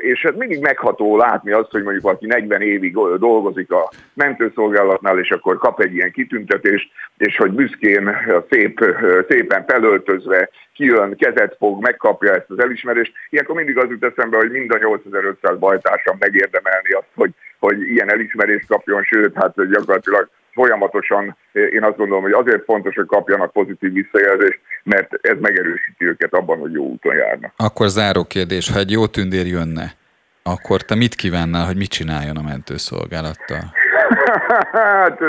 és ez mindig megható látni azt, hogy mondjuk valaki 40 évig dolgozik a mentőszolgálatnál, és akkor kap egy ilyen kitüntetést, és hogy büszkén, szép, szépen felöltözve kijön, kezet fog, megkapja ezt az elismerést. Ilyenkor mindig az jut eszembe, hogy mind a 8500 bajtársam megérdemelni azt, hogy, hogy ilyen elismerést kapjon, sőt, hát gyakorlatilag folyamatosan én azt gondolom, hogy azért fontos, hogy kapjanak pozitív visszajelzést, mert ez megerősíti őket abban, hogy jó úton járnak. Akkor záró kérdés, ha egy jó tündér jönne, akkor te mit kívánnál, hogy mit csináljon a mentőszolgálattal? hát,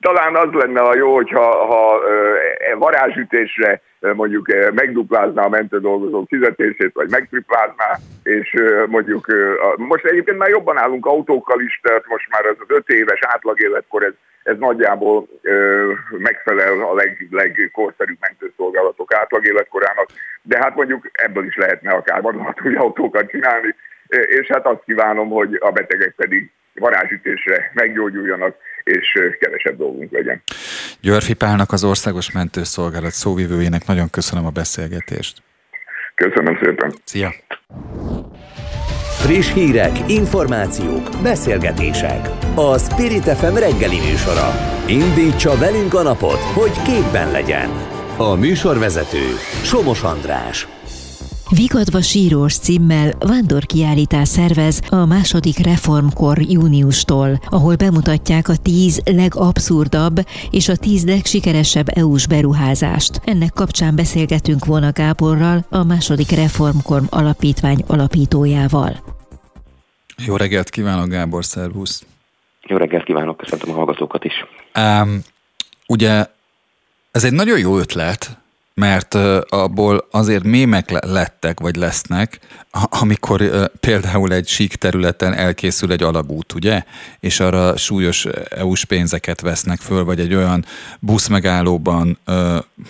talán az lenne a jó, hogyha ha e varázsütésre mondjuk megduplázná a mentődolgozók fizetését, vagy megtriplázná, és mondjuk most egyébként már jobban állunk autókkal is, tehát most már ez az öt éves átlagéletkor ez, ez nagyjából megfelel a leg, legkorszerűbb mentőszolgálatok átlagéletkorának, de hát mondjuk ebből is lehetne akár vadonatúj autókat csinálni, és hát azt kívánom, hogy a betegek pedig varázsütésre meggyógyuljanak, és kevesebb dolgunk legyen. Györfi Pálnak, az Országos Mentőszolgálat szóvivőjének nagyon köszönöm a beszélgetést. Köszönöm szépen. Szia! Friss hírek, információk, beszélgetések. A Spirit FM reggeli műsora. Indítsa velünk a napot, hogy képben legyen. A műsorvezető Somos András. Vigadva sírós címmel vándorkiállítás szervez a második reformkor júniustól, ahol bemutatják a tíz legabszurdabb és a tíz legsikeresebb EU-s beruházást. Ennek kapcsán beszélgetünk volna Gáborral, a második reformkor alapítvány alapítójával. Jó reggelt kívánok, Gábor, szervusz! Jó reggelt kívánok, köszöntöm a hallgatókat is. Um, ugye ez egy nagyon jó ötlet, mert abból azért mémek lettek, vagy lesznek, amikor például egy sík területen elkészül egy alagút, ugye? És arra súlyos EU-s pénzeket vesznek föl, vagy egy olyan buszmegállóban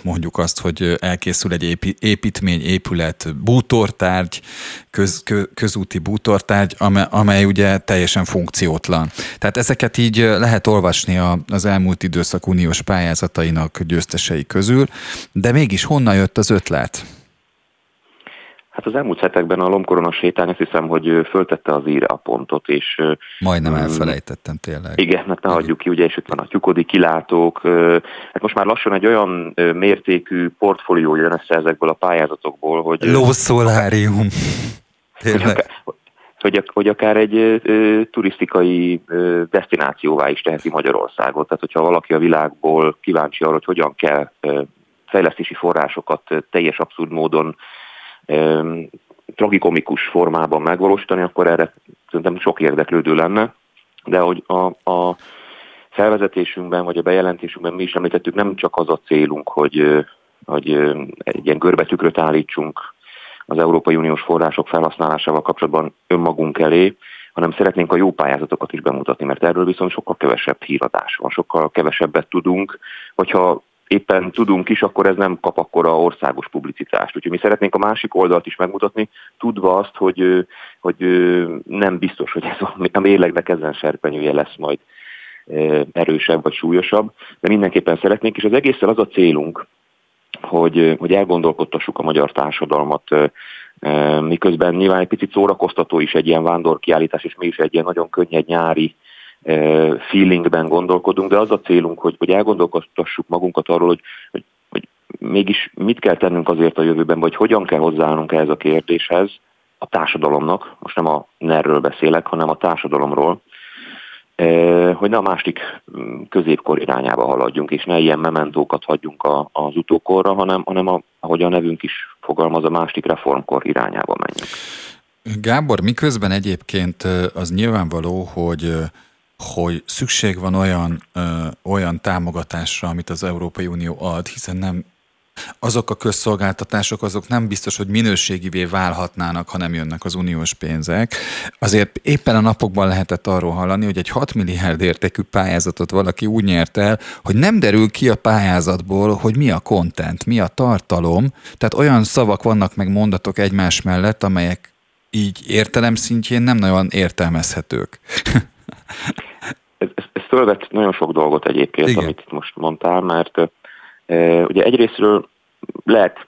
mondjuk azt, hogy elkészül egy építmény, épület, bútortárgy, köz, közúti bútortárgy, amely ugye teljesen funkciótlan. Tehát ezeket így lehet olvasni az elmúlt időszak uniós pályázatainak győztesei közül, de mégis honnan jött az ötlet? Hát az elmúlt hetekben a lomkorona sétány azt hiszem, hogy föltette az íre a pontot, és... Majdnem elfelejtettem tényleg. Igen, mert ne hagyjuk ki, ugye, és itt van a tyukodi kilátók. Hát most már lassan egy olyan mértékű portfólió jön össze ezekből a pályázatokból, hogy... Lószolárium. Tényleg. Hogy, hogy akár egy ö, turisztikai ö, destinációvá is teheti Magyarországot. Tehát, hogyha valaki a világból kíváncsi arra, hogy hogyan kell ö, fejlesztési forrásokat teljes abszurd módon tragikomikus formában megvalósítani, akkor erre szerintem sok érdeklődő lenne. De hogy a, a felvezetésünkben, vagy a bejelentésünkben mi is említettük, nem csak az a célunk, hogy, hogy egy ilyen görbetükröt állítsunk az Európai Uniós források felhasználásával kapcsolatban önmagunk elé, hanem szeretnénk a jó pályázatokat is bemutatni, mert erről viszont sokkal kevesebb híradás van, sokkal kevesebbet tudunk, hogyha éppen tudunk is, akkor ez nem kap akkora országos publicitást. Úgyhogy mi szeretnénk a másik oldalt is megmutatni, tudva azt, hogy, hogy nem biztos, hogy ez a mérlegnek ezen serpenyője lesz majd erősebb vagy súlyosabb, de mindenképpen szeretnénk, és az egészen az a célunk, hogy, hogy elgondolkodtassuk a magyar társadalmat, miközben nyilván egy picit szórakoztató is egy ilyen vándorkiállítás, és mi is egy ilyen nagyon könnyed nyári feelingben gondolkodunk, de az a célunk, hogy, hogy elgondolkodtassuk magunkat arról, hogy, hogy, hogy mégis mit kell tennünk azért a jövőben, vagy hogyan kell hozzáállnunk ehhez a kérdéshez a társadalomnak, most nem a nerről beszélek, hanem a társadalomról, hogy ne a másik mm, középkor irányába haladjunk, és ne ilyen mementókat hagyjunk az utókorra, hanem, hanem a, ahogy a nevünk is fogalmaz, a másik reformkor irányába menjünk. Gábor, miközben egyébként az nyilvánvaló, hogy hogy szükség van olyan, ö, olyan támogatásra, amit az Európai Unió ad, hiszen nem azok a közszolgáltatások, azok nem biztos, hogy minőségivé válhatnának, ha nem jönnek az uniós pénzek. Azért éppen a napokban lehetett arról hallani, hogy egy 6 milliárd értékű pályázatot valaki úgy nyert el, hogy nem derül ki a pályázatból, hogy mi a content, mi a tartalom. Tehát olyan szavak vannak meg mondatok egymás mellett, amelyek így értelem szintjén nem nagyon értelmezhetők. ez, ez, ez fölvet nagyon sok dolgot egyébként, Igen. amit itt most mondtál, mert e, ugye egyrésztről lehet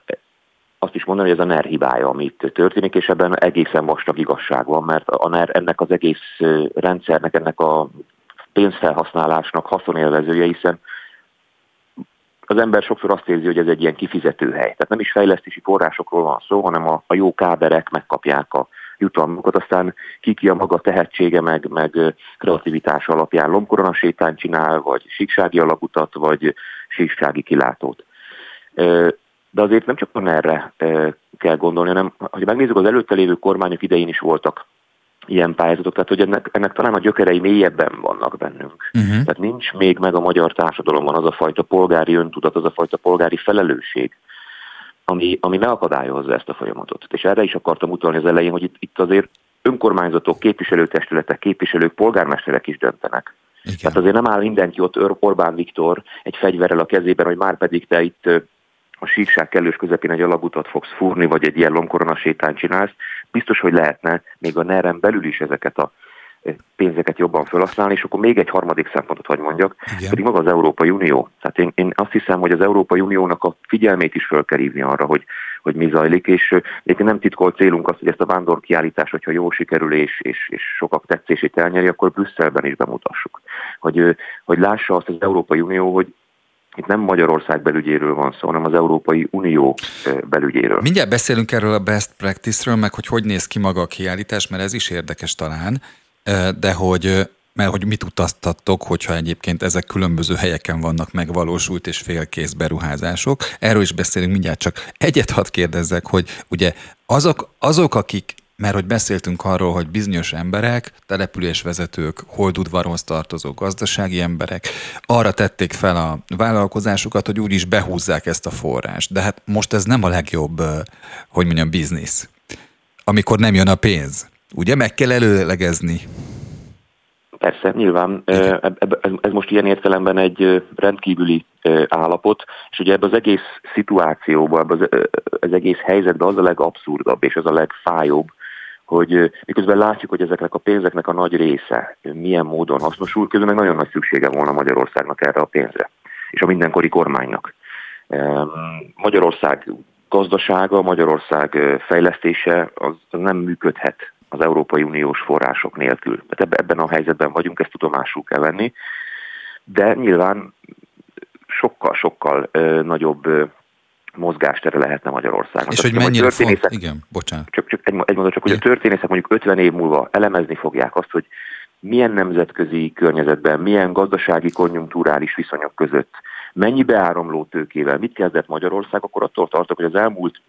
azt is mondani, hogy ez a NER hibája, amit történik, és ebben egészen vastag igazság van, mert a NER ennek az egész rendszernek, ennek a pénzfelhasználásnak haszonélvezője, hiszen az ember sokszor azt érzi, hogy ez egy ilyen kifizető hely. Tehát nem is fejlesztési forrásokról van szó, hanem a, a jó káberek megkapják a jutalmukat, aztán ki ki a maga tehetsége, meg, meg kreativitás alapján lomkorona sétány csinál, vagy síksági alagutat, vagy síksági kilátót. De azért nem csak erre kell gondolni, hanem hogy megnézzük, az előtte lévő kormányok idején is voltak ilyen pályázatok, tehát hogy ennek, ennek talán a gyökerei mélyebben vannak bennünk. Uh-huh. Tehát nincs még meg a magyar társadalomban az a fajta polgári öntudat, az a fajta polgári felelősség, ami, ami megakadályozza ezt a folyamatot. És erre is akartam utalni az elején, hogy itt, itt azért önkormányzatok, képviselőtestületek, képviselők, polgármesterek is döntenek. Igen. Tehát azért nem áll mindenki ott Orbán Viktor egy fegyverrel a kezében, hogy már pedig te itt a sírság kellős közepén egy alagutat fogsz fúrni, vagy egy ilyen lomkorona sétányt csinálsz. Biztos, hogy lehetne még a ner belül is ezeket a pénzeket jobban felhasználni, és akkor még egy harmadik szempontot, hogy mondjak, Igen. pedig maga az Európai Unió. Tehát én, én azt hiszem, hogy az Európai Uniónak a figyelmét is fel kell hívni arra, hogy, hogy mi zajlik, és egyébként nem titkolt célunk az, hogy ezt a vándorkiállítás, hogyha jó sikerül és, és, és sokak tetszését elnyeri, akkor Brüsszelben is bemutassuk. Hogy, hogy lássa azt az Európai Unió, hogy itt nem Magyarország belügyéről van szó, hanem az Európai Unió belügyéről. Mindjárt beszélünk erről a best practice-ről, meg hogy hogy néz ki maga a kiállítás, mert ez is érdekes talán, de hogy mert hogy mit utaztattok, hogyha egyébként ezek különböző helyeken vannak megvalósult és félkész beruházások. Erről is beszélünk mindjárt, csak egyet hadd kérdezzek, hogy ugye azok, azok akik mert hogy beszéltünk arról, hogy bizonyos emberek, településvezetők, holdudvarhoz tartozó gazdasági emberek arra tették fel a vállalkozásukat, hogy úgyis behúzzák ezt a forrást. De hát most ez nem a legjobb, hogy mondjam, biznisz. Amikor nem jön a pénz. Ugye meg kell előlegezni. Persze, nyilván ez, most ilyen értelemben egy rendkívüli állapot, és ugye ebben az egész szituációban, ebben az, az egész helyzetben az a legabszurdabb és az a legfájóbb, hogy miközben látjuk, hogy ezeknek a pénzeknek a nagy része milyen módon hasznosul, közben meg nagyon nagy szüksége volna Magyarországnak erre a pénzre, és a mindenkori kormánynak. Magyarország gazdasága, Magyarország fejlesztése az nem működhet az Európai Uniós források nélkül. Tehát ebben a helyzetben vagyunk, ezt tudomásul kell venni, de nyilván sokkal-sokkal nagyobb mozgástere lehetne Magyarországnak. És hogy mennyire font... Igen, bocsánat. Csak, csak egy, egy mondat, csak hogy a történészek mondjuk 50 év múlva elemezni fogják azt, hogy milyen nemzetközi környezetben, milyen gazdasági konjunktúrális viszonyok között, mennyi beáramló tőkével, mit kezdett Magyarország, akkor attól tartok, hogy az elmúlt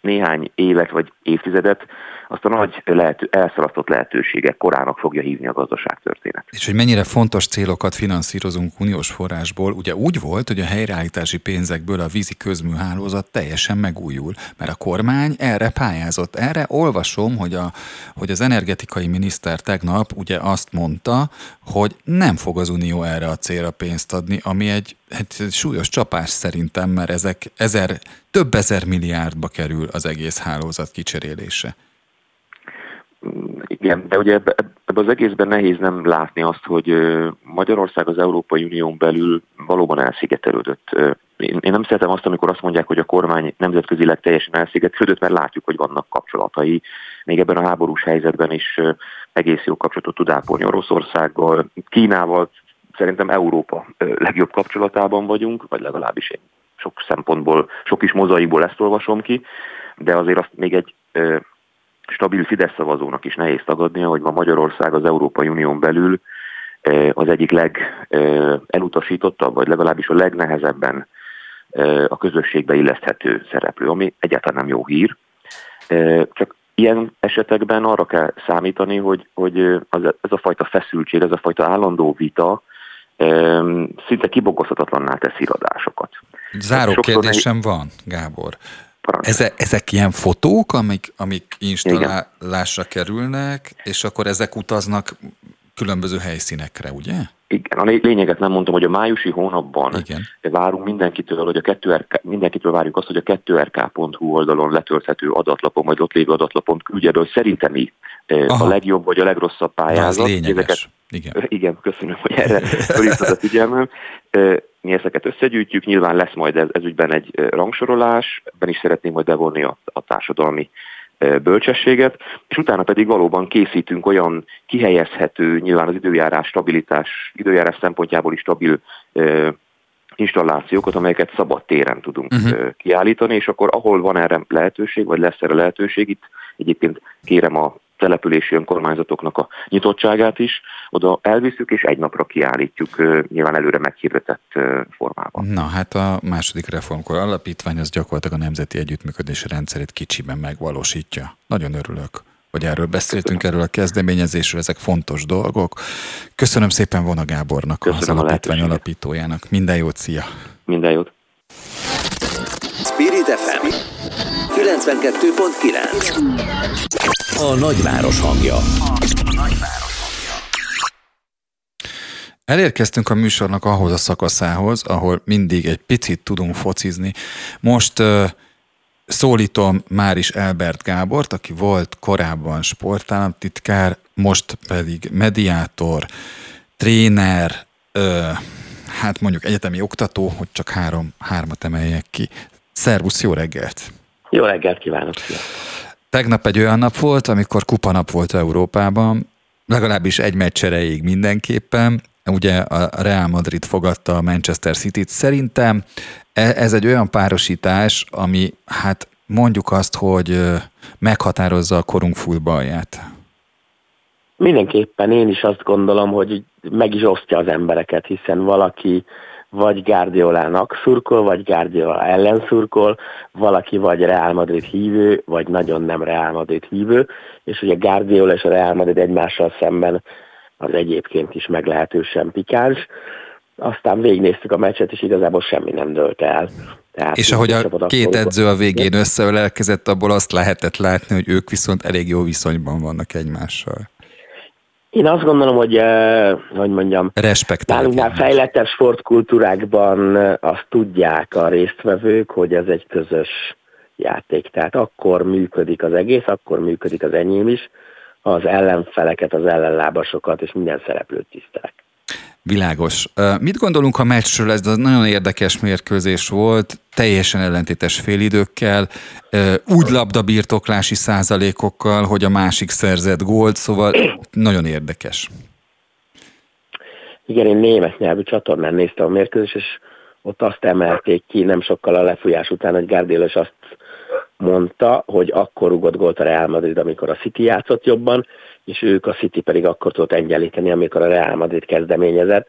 néhány évet vagy évtizedet azt a nagy lehető, elszalasztott lehetőségek korának fogja hívni a gazdaságtörténet. És hogy mennyire fontos célokat finanszírozunk uniós forrásból, ugye úgy volt, hogy a helyreállítási pénzekből a vízi közműhálózat teljesen megújul, mert a kormány erre pályázott. Erre olvasom, hogy, a, hogy az energetikai miniszter tegnap ugye azt mondta, hogy nem fog az unió erre a célra pénzt adni, ami egy, egy súlyos csapás szerintem, mert ezek ezer, több ezer milliárdba kerül az egész hálózat kicserélése. Igen, de ugye ebbe, ebbe az egészben nehéz nem látni azt, hogy Magyarország az Európai Unión belül valóban elszigetelődött. Én nem szeretem azt, amikor azt mondják, hogy a kormány nemzetközileg teljesen elszigetelődött, mert látjuk, hogy vannak kapcsolatai. Még ebben a háborús helyzetben is egész jó kapcsolatot tud ápolni Oroszországgal, Kínával, szerintem Európa legjobb kapcsolatában vagyunk, vagy legalábbis én sok szempontból, sok is mozaikból ezt olvasom ki, de azért azt még egy stabil Fidesz szavazónak is nehéz tagadnia, hogy ma Magyarország az Európai Unión belül az egyik legelutasítottabb, vagy legalábbis a legnehezebben a közösségbe illeszthető szereplő, ami egyáltalán nem jó hír. Csak ilyen esetekben arra kell számítani, hogy, hogy ez a fajta feszültség, ez a fajta állandó vita szinte kibogozhatatlanná tesz iradásokat. Záró kérdésem nehéz... van, Gábor. Ezek, ezek ilyen fotók, amik, amik installálásra Igen. kerülnek, és akkor ezek utaznak különböző helyszínekre, ugye? Igen, a lényeget nem mondtam, hogy a májusi hónapban Igen. várunk mindenkitől, hogy a 2RK, mindenkitől várjuk azt, hogy a 2rk.hu oldalon letölthető adatlapon, vagy ott lévő adatlapon küldje be, hogy szerintem mi Aha. a legjobb vagy a legrosszabb pályázat. Ezeket, igen. igen, köszönöm, hogy erre fölhívtad a figyelmem. Mi ezeket összegyűjtjük, nyilván lesz majd ez, ez ügyben egy rangsorolás, ebben is szeretném majd bevonni a, a társadalmi bölcsességet, és utána pedig valóban készítünk olyan kihelyezhető, nyilván az időjárás stabilitás, időjárás szempontjából is stabil installációkat, amelyeket szabad téren tudunk uh-huh. kiállítani, és akkor ahol van erre lehetőség, vagy lesz erre lehetőség, itt egyébként kérem a települési önkormányzatoknak a nyitottságát is, oda elviszük és egy napra kiállítjuk nyilván előre meghirdetett formában. Na hát a második reformkor alapítvány az gyakorlatilag a nemzeti együttműködési rendszerét kicsiben megvalósítja. Nagyon örülök hogy erről beszéltünk, Köszönöm. erről a kezdeményezésről, ezek fontos dolgok. Köszönöm szépen Vona Gábornak, Köszönöm az alapítvány alapítójának. Minden jót, szia! Minden jót! Spirit FM 92.9 a nagyváros hangja. Elérkeztünk a műsornak ahhoz a szakaszához, ahol mindig egy picit tudunk focizni. Most uh, szólítom már is Elbert Gábort, aki volt korábban sportállamtitkár, most pedig mediátor, tréner, uh, hát mondjuk egyetemi oktató, hogy csak három, hármat emeljek ki. Szervusz, jó reggelt! Jó reggelt kívánok! Sziasztok. Tegnap egy olyan nap volt, amikor kupanap volt Európában, legalábbis egy meccs erejéig mindenképpen, ugye a Real Madrid fogadta a Manchester City-t. Szerintem e, ez egy olyan párosítás, ami hát mondjuk azt, hogy meghatározza a korunk futballját. Mindenképpen én is azt gondolom, hogy meg is osztja az embereket, hiszen valaki vagy Guardiolának szurkol, vagy Guardiola ellen szurkol, valaki vagy Real Madrid hívő, vagy nagyon nem Real Madrid hívő, és ugye Guardiola és a Real Madrid egymással szemben az egyébként is meglehetősen pikáns. Aztán végignéztük a meccset, és igazából semmi nem dölt el. Tehát és ahogy a két edző a végén összevelelkezett, abból azt lehetett látni, hogy ők viszont elég jó viszonyban vannak egymással. Én azt gondolom, hogy, eh, hogy mondjam, nálunk már fejlettebb sportkultúrákban eh, azt tudják a résztvevők, hogy ez egy közös játék. Tehát akkor működik az egész, akkor működik az enyém is, az ellenfeleket, az ellenlábasokat és minden szereplőt tisztelek. Világos. Mit gondolunk a meccsről? Ez nagyon érdekes mérkőzés volt, teljesen ellentétes félidőkkel, úgy labdabirtoklási százalékokkal, hogy a másik szerzett gólt, szóval nagyon érdekes. Igen, én német nyelvű csatornán néztem a mérkőzést, és ott azt emelték ki nem sokkal a lefújás után, hogy Gárdélos azt mondta, hogy akkor rugott gólt a Real Madrid, amikor a City játszott jobban, és ők a City pedig akkor tudott egyenlíteni, amikor a Real Madrid kezdeményezett.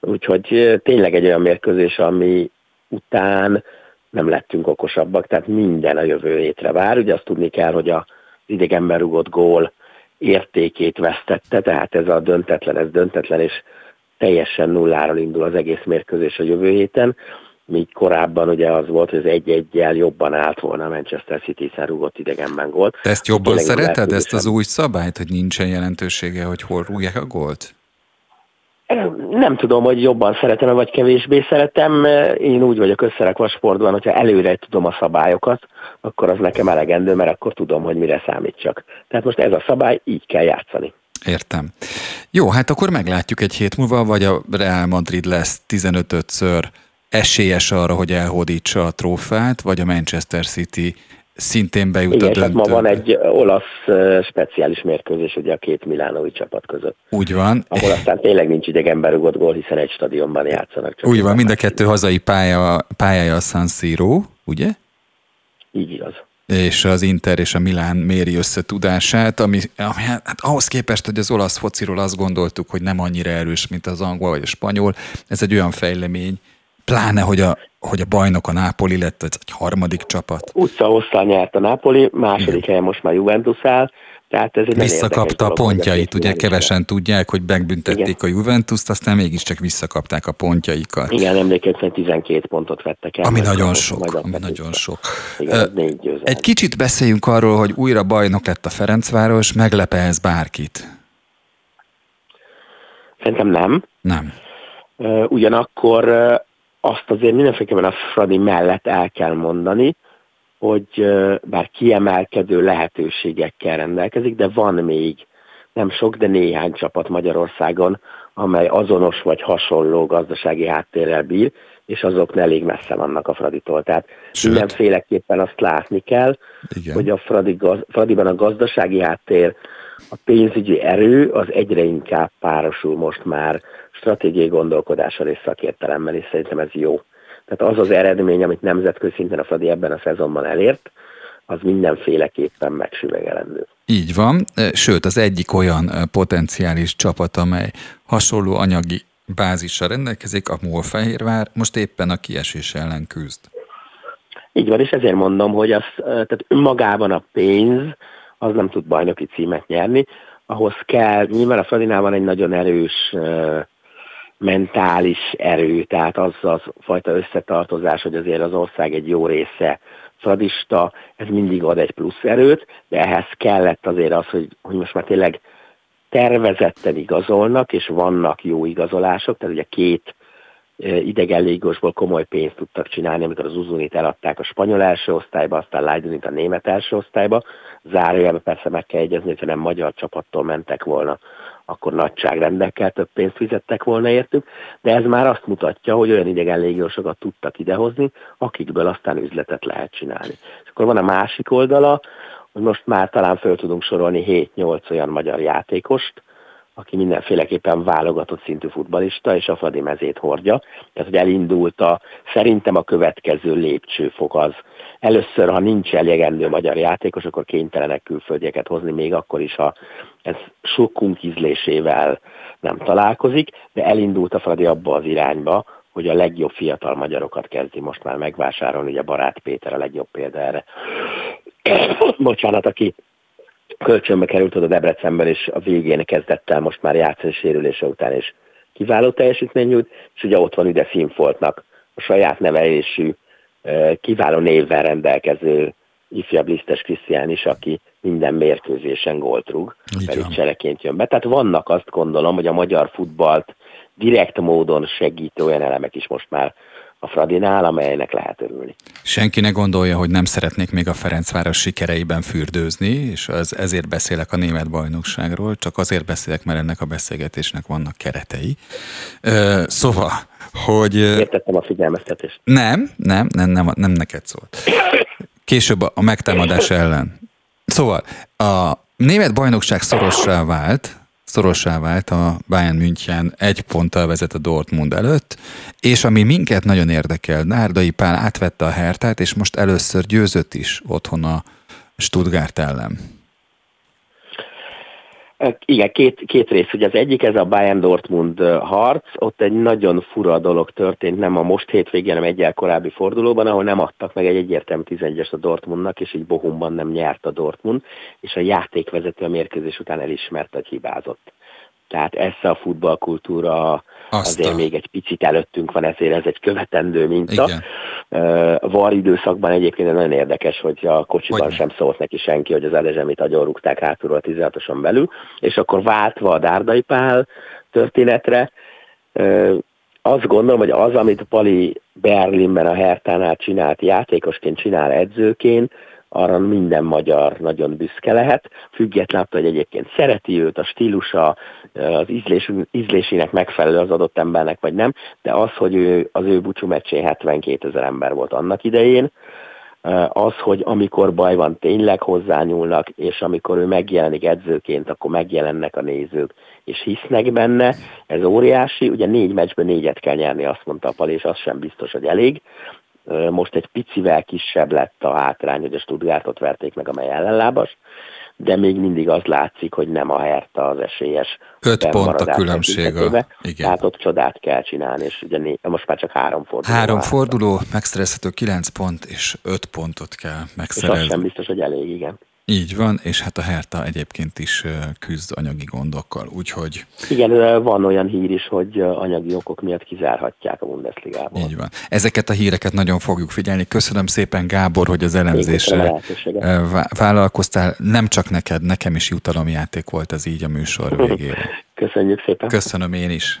Úgyhogy tényleg egy olyan mérkőzés, ami után nem lettünk okosabbak, tehát minden a jövő hétre vár. Ugye azt tudni kell, hogy az idegenben rugott gól értékét vesztette, tehát ez a döntetlen, ez döntetlen, és teljesen nulláról indul az egész mérkőzés a jövő héten míg korábban ugye az volt, hogy az egy-egyel jobban állt volna a Manchester City, hiszen rúgott idegenben gólt. Te ezt jobban Tényleg szereted, ezt az új szabályt, hogy nincsen jelentősége, hogy hol rúgják a gólt? Nem tudom, hogy jobban szeretem, vagy kevésbé szeretem. Én úgy vagyok összerekve a sportban, hogyha előre tudom a szabályokat, akkor az nekem elegendő, mert akkor tudom, hogy mire számítsak. Tehát most ez a szabály, így kell játszani. Értem. Jó, hát akkor meglátjuk egy hét múlva, vagy a Real Madrid lesz 15-ször esélyes arra, hogy elhódítsa a trófát, vagy a Manchester City szintén bejut Igen, a döntőbe. ma van egy olasz speciális mérkőzés ugye a két milánói csapat között. Úgy van. Ahol aztán tényleg nincs idegenben rugott gól, hiszen egy stadionban játszanak. Csak Úgy van, mind a kettő hazai pálya, pályája a San Siro, ugye? Így igaz és az Inter és a Milán méri összetudását, ami, ami hát, hát ahhoz képest, hogy az olasz fociról azt gondoltuk, hogy nem annyira erős, mint az angol vagy a spanyol, ez egy olyan fejlemény, Pláne, hogy a, hogy a bajnok a Nápoli lett, ez egy harmadik csapat. Utca nyert a Nápoli, második helyen most már Juventus áll, tehát ez egy Visszakapta a pontjait, ugye kevesen tudják, hogy megbüntették Igen. a Juventus-t, aztán mégiscsak visszakapták a pontjaikat. Igen, emlékeztem, 12 pontot vettek el. Ami nagyon sok, ami nagyon sok. Igen, uh, egy kicsit beszéljünk arról, hogy újra bajnok lett a Ferencváros, meglepe ez bárkit? Szerintem nem. Nem. Uh, ugyanakkor azt azért mindenféleképpen a Fradi mellett el kell mondani, hogy bár kiemelkedő lehetőségekkel rendelkezik, de van még nem sok, de néhány csapat Magyarországon, amely azonos vagy hasonló gazdasági háttérrel bír, és azok elég messze vannak a Fraditól. Tehát Sőt. mindenféleképpen azt látni kell, Igen. hogy a Fradi, Fradiban a gazdasági háttér, a pénzügyi erő az egyre inkább párosul most már stratégiai gondolkodással és szakértelemmel, és szerintem ez jó. Tehát az az eredmény, amit nemzetközi szinten a Fradi ebben a szezonban elért, az mindenféleképpen megsüvegelendő. Így van, sőt az egyik olyan potenciális csapat, amely hasonló anyagi bázissal rendelkezik, a Molfehérvár, most éppen a kiesés ellen küzd. Így van, és ezért mondom, hogy az, tehát önmagában a pénz az nem tud bajnoki címet nyerni, ahhoz kell, nyilván a Fradinál van egy nagyon erős mentális erő, tehát az az fajta összetartozás, hogy azért az ország egy jó része fradista, ez mindig ad egy plusz erőt, de ehhez kellett azért az, hogy, hogy most már tényleg tervezetten igazolnak, és vannak jó igazolások, tehát ugye két idegen légosból komoly pénzt tudtak csinálni, amikor az Uzunit eladták a spanyol első osztályba, aztán Leidonit a német első osztályba. Zárójelben persze meg kell egyezni, hogyha nem magyar csapattól mentek volna, akkor nagyságrendekkel több pénzt fizettek volna értük, de ez már azt mutatja, hogy olyan idegen légiósokat tudtak idehozni, akikből aztán üzletet lehet csinálni. És akkor van a másik oldala, hogy most már talán föl tudunk sorolni 7-8 olyan magyar játékost, aki mindenféleképpen válogatott szintű futbalista, és a Fradi mezét hordja. Tehát, hogy elindult a, szerintem a következő lépcsőfok az. Először, ha nincs elegendő magyar játékos, akkor kénytelenek külföldieket hozni, még akkor is, ha ez sokunk ízlésével nem találkozik, de elindult a Fradi abba az irányba, hogy a legjobb fiatal magyarokat kezdi most már megvásárolni, ugye Barát Péter a legjobb példa erre. Bocsánat, aki kölcsönbe került oda Debrecenben, és a végén kezdett el most már játszani sérülése után, és kiváló teljesítmény nyújt, és ugye ott van ide Finfoltnak a saját nevelésű, kiváló névvel rendelkező ifjabb lisztes Krisztián is, aki minden mérkőzésen gólt rúg, pedig csereként jön be. Tehát vannak azt gondolom, hogy a magyar futballt direkt módon segítő olyan elemek is most már a Fradinál, amelynek lehet örülni. Senki ne gondolja, hogy nem szeretnék még a Ferencváros sikereiben fürdőzni, és az, ezért beszélek a német bajnokságról, csak azért beszélek, mert ennek a beszélgetésnek vannak keretei. Ö, szóval, hogy... Értettem a figyelmeztetést. Nem, nem, nem, nem, nem neked szólt. Később a megtámadás ellen. Szóval, a német bajnokság szorossá vált, szorossá vált a Bayern München egy ponttal vezet a Dortmund előtt, és ami minket nagyon érdekel, Nárdai Pál átvette a Hertát, és most először győzött is otthon a Stuttgart ellen. Igen, két, két rész. Ugye az egyik ez a Bayern Dortmund harc, ott egy nagyon fura dolog történt, nem a most hétvégén, hanem egyel korábbi fordulóban, ahol nem adtak meg egy egyértelmű 11-es a Dortmundnak, és így Bohumban nem nyert a Dortmund, és a játékvezető a mérkőzés után elismerte, hogy hibázott. Tehát ez a futballkultúra Aztán. azért még egy picit előttünk van, ezért ez egy követendő minta. Igen. Var időszakban egyébként nagyon érdekes, hogy a kocsiban hogy sem szólt neki senki, hogy az Edezsemit agyonrúgták hátulról a 16-oson belül, és akkor váltva a Dárdai Pál történetre, azt gondolom, hogy az, amit Pali Berlinben a Hertánál csinált játékosként, csinál edzőként, arra minden magyar nagyon büszke lehet, függetlenül attól, hogy egyébként szereti őt, a stílusa, az ízlés, ízlésének megfelelő az adott embernek, vagy nem, de az, hogy ő, az ő búcsú meccsén 72 ezer ember volt annak idején, az, hogy amikor baj van, tényleg hozzányúlnak, és amikor ő megjelenik edzőként, akkor megjelennek a nézők, és hisznek benne, ez óriási, ugye négy meccsből négyet kell nyerni, azt mondta a Pal, és az sem biztos, hogy elég, most egy picivel kisebb lett a hátrány, hogy a Stuttgartot verték meg, amely ellenlábas, de még mindig az látszik, hogy nem a Hertha az esélyes. Öt pont a különbség. A... Igen. Tehát ott csodát kell csinálni, és ugye né... most már csak három forduló. Három forduló, megszerezhető kilenc pont, és öt pontot kell megszerezni. És az sem biztos, hogy elég, igen. Így van, és hát a Herta egyébként is küzd anyagi gondokkal, úgyhogy... Igen, van olyan hír is, hogy anyagi okok miatt kizárhatják a Bundesligából. Így van. Ezeket a híreket nagyon fogjuk figyelni. Köszönöm szépen, Gábor, hogy az elemzésre vállalkoztál. Nem csak neked, nekem is jutalomjáték volt ez így a műsor végére. Köszönjük szépen. Köszönöm én is.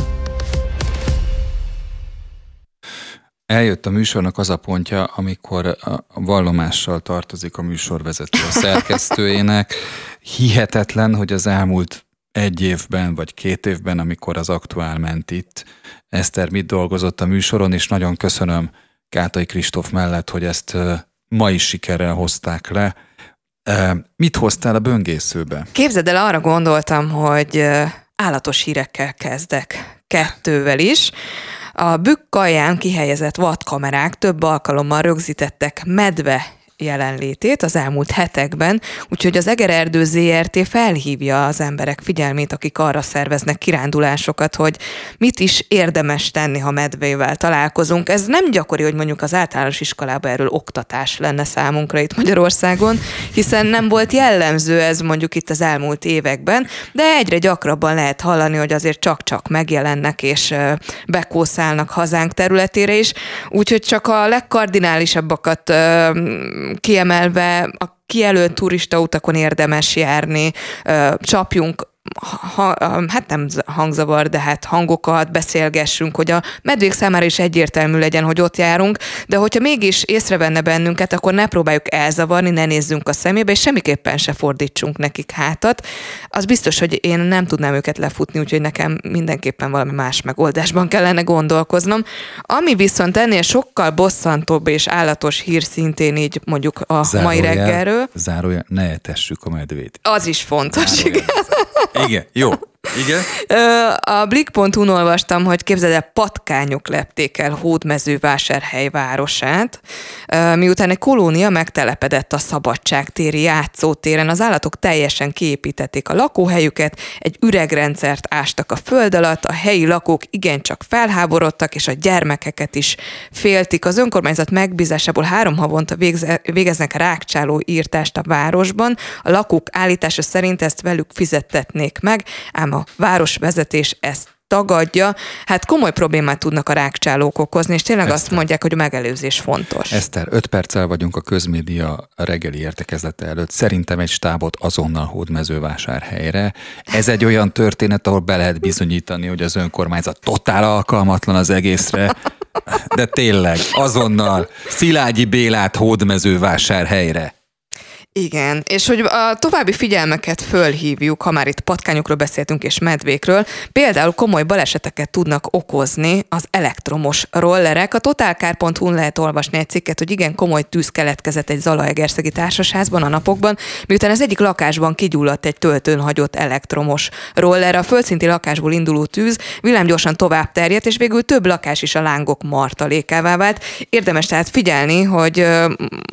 Eljött a műsornak az a pontja, amikor a vallomással tartozik a műsorvezető a szerkesztőjének. Hihetetlen, hogy az elmúlt egy évben vagy két évben, amikor az aktuál ment itt, Eszter mit dolgozott a műsoron, és nagyon köszönöm Kátai Kristóf mellett, hogy ezt ma is sikerrel hozták le. Mit hoztál a böngészőbe? Képzeld el, arra gondoltam, hogy állatos hírekkel kezdek, kettővel is. A bükk alján kihelyezett vadkamerák több alkalommal rögzítettek medve jelenlétét az elmúlt hetekben, úgyhogy az Egererdő ZRT felhívja az emberek figyelmét, akik arra szerveznek kirándulásokat, hogy mit is érdemes tenni, ha medvével találkozunk. Ez nem gyakori, hogy mondjuk az általános iskolában erről oktatás lenne számunkra itt Magyarországon, hiszen nem volt jellemző ez mondjuk itt az elmúlt években, de egyre gyakrabban lehet hallani, hogy azért csak-csak megjelennek és bekószálnak hazánk területére is, úgyhogy csak a legkardinálisabbakat kiemelve a kijelölt turista utakon érdemes járni, csapjunk ha, hát nem hangzavar, de hát hangokat beszélgessünk, hogy a medvék számára is egyértelmű legyen, hogy ott járunk, de hogyha mégis észrevenne bennünket, akkor ne próbáljuk elzavarni, ne nézzünk a szemébe, és semmiképpen se fordítsunk nekik hátat. Az biztos, hogy én nem tudnám őket lefutni, úgyhogy nekem mindenképpen valami más megoldásban kellene gondolkoznom. Ami viszont ennél sokkal bosszantóbb és állatos hír szintén így mondjuk a zárójel, mai reggelről. Zárójel, ne etessük a medvét. Az is fontos, zárójel. igen. Igen, jó. Igen? A Blik.hu-n olvastam, hogy képzeld el, patkányok lepték el Hódmezővásárhely városát, miután egy kolónia megtelepedett a Szabadságtéri játszótéren. Az állatok teljesen kiépítették a lakóhelyüket, egy üregrendszert ástak a föld alatt, a helyi lakók igencsak felháborodtak, és a gyermekeket is féltik. Az önkormányzat megbízásából három havonta végeznek rákcsáló írtást a városban. A lakók állítása szerint ezt velük fizettetnék meg, ám a városvezetés ezt tagadja, hát komoly problémát tudnak a rákcsálók okozni, és tényleg Eszter. azt mondják, hogy a megelőzés fontos. Eszter, öt perccel vagyunk a közmédia reggeli értekezlete előtt. Szerintem egy stábot azonnal hódmezővásárhelyre. Ez egy olyan történet, ahol be lehet bizonyítani, hogy az önkormányzat totál alkalmatlan az egészre, de tényleg, azonnal Szilágyi Bélát hódmezővásárhelyre. Igen, és hogy a további figyelmeket fölhívjuk, ha már itt patkányokról beszéltünk és medvékről, például komoly baleseteket tudnak okozni az elektromos rollerek. A totalkár.hu lehet olvasni egy cikket, hogy igen komoly tűz keletkezett egy Zalaegerszegi társasházban a napokban, miután az egyik lakásban kigyulladt egy töltőn hagyott elektromos roller. A földszinti lakásból induló tűz villámgyorsan tovább terjedt, és végül több lakás is a lángok martalékává vált. Érdemes tehát figyelni, hogy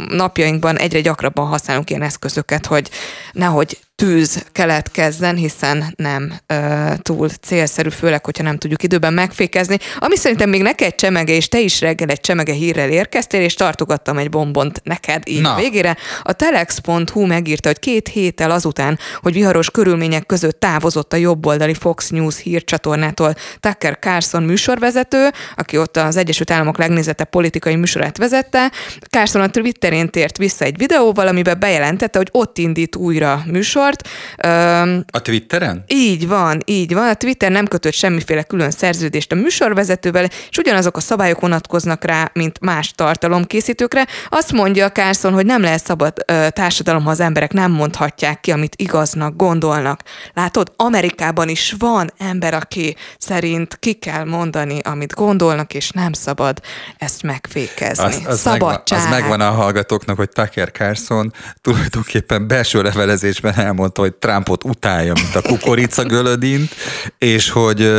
napjainkban egyre gyakrabban használunk ilyen eszközöket, hogy nehogy tűz keletkezzen, hiszen nem ö, túl célszerű, főleg, hogyha nem tudjuk időben megfékezni. Ami szerintem még neked csemege, és te is reggel egy csemege hírrel érkeztél, és tartogattam egy bombont neked így Na. végére. A telex.hu megírta, hogy két héttel azután, hogy viharos körülmények között távozott a jobboldali Fox News hírcsatornától Tucker Carlson műsorvezető, aki ott az Egyesült Államok legnézettebb politikai műsorát vezette. Carlson a Twitterén tért vissza egy videóval, amiben bejelentette, hogy ott indít újra műsor, műsort. A Twitteren? Így van, így van. A Twitter nem kötött semmiféle külön szerződést a műsorvezetővel, és ugyanazok a szabályok vonatkoznak rá, mint más tartalomkészítőkre. Azt mondja Carson, hogy nem lehet szabad társadalom, ha az emberek nem mondhatják ki, amit igaznak gondolnak. Látod, Amerikában is van ember, aki szerint ki kell mondani, amit gondolnak, és nem szabad ezt megfékezni. Az, az, megvan, az megvan a hallgatóknak, hogy Tucker Carlson tulajdonképpen belső levelezésben el elmondta, hogy Trumpot utálja, mint a kukorica gölödint, és hogy,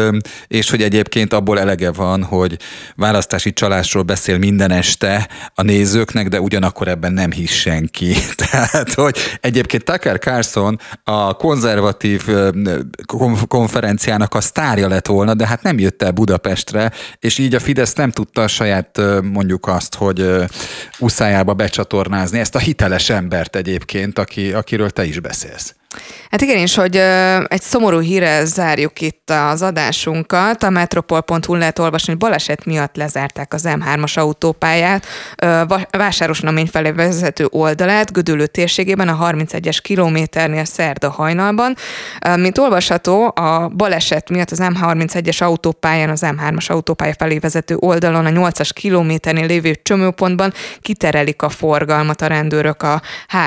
és hogy egyébként abból elege van, hogy választási csalásról beszél minden este a nézőknek, de ugyanakkor ebben nem hisz senki. Tehát, hogy egyébként Tucker Carlson a konzervatív konferenciának a sztárja lett volna, de hát nem jött el Budapestre, és így a Fidesz nem tudta a saját mondjuk azt, hogy uszájába becsatornázni ezt a hiteles embert egyébként, aki, akiről te is beszélsz. Hát igen, és hogy egy szomorú híre zárjuk itt az adásunkat. A metropol.hu lehet olvasni, hogy baleset miatt lezárták az M3-as autópályát, Vásáros Namény felé vezető oldalát, Gödöllő térségében a 31-es kilométernél szerda hajnalban. Mint olvasható, a baleset miatt az M31-es autópályán, az M3-as autópálya felé vezető oldalon, a 8-as kilométernél lévő csomópontban kiterelik a forgalmat a rendőrök a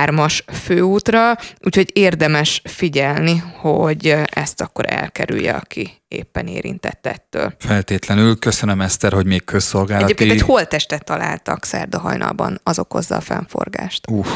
3-as főútra, úgyhogy érdemes érdemes figyelni, hogy ezt akkor elkerülje, aki éppen érintett ettől. Feltétlenül. Köszönöm, Eszter, hogy még közszolgálati... Egyébként egy holtestet találtak szerda hajnalban, az okozza a fennforgást. Uh,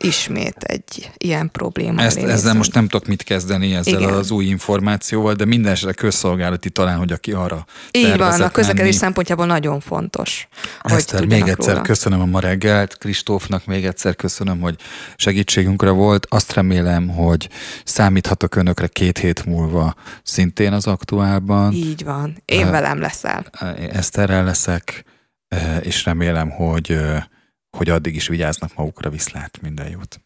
ismét egy ilyen probléma. Ezt, ezzel most nem tudok mit kezdeni ezzel Igen. az új információval, de minden esetre közszolgálati talán, hogy aki arra Így van, a közlekedés menni. szempontjából nagyon fontos. Eszter, még egyszer róla. köszönöm a ma reggelt, Kristófnak még egyszer köszönöm, hogy segítségünkre volt. Azt remélem, hogy számíthatok önökre két hét múlva szintén az aktuálban. Így van, én velem leszel. Eszterrel leszek, és remélem, hogy hogy addig is vigyáznak magukra, viszlát, minden jót.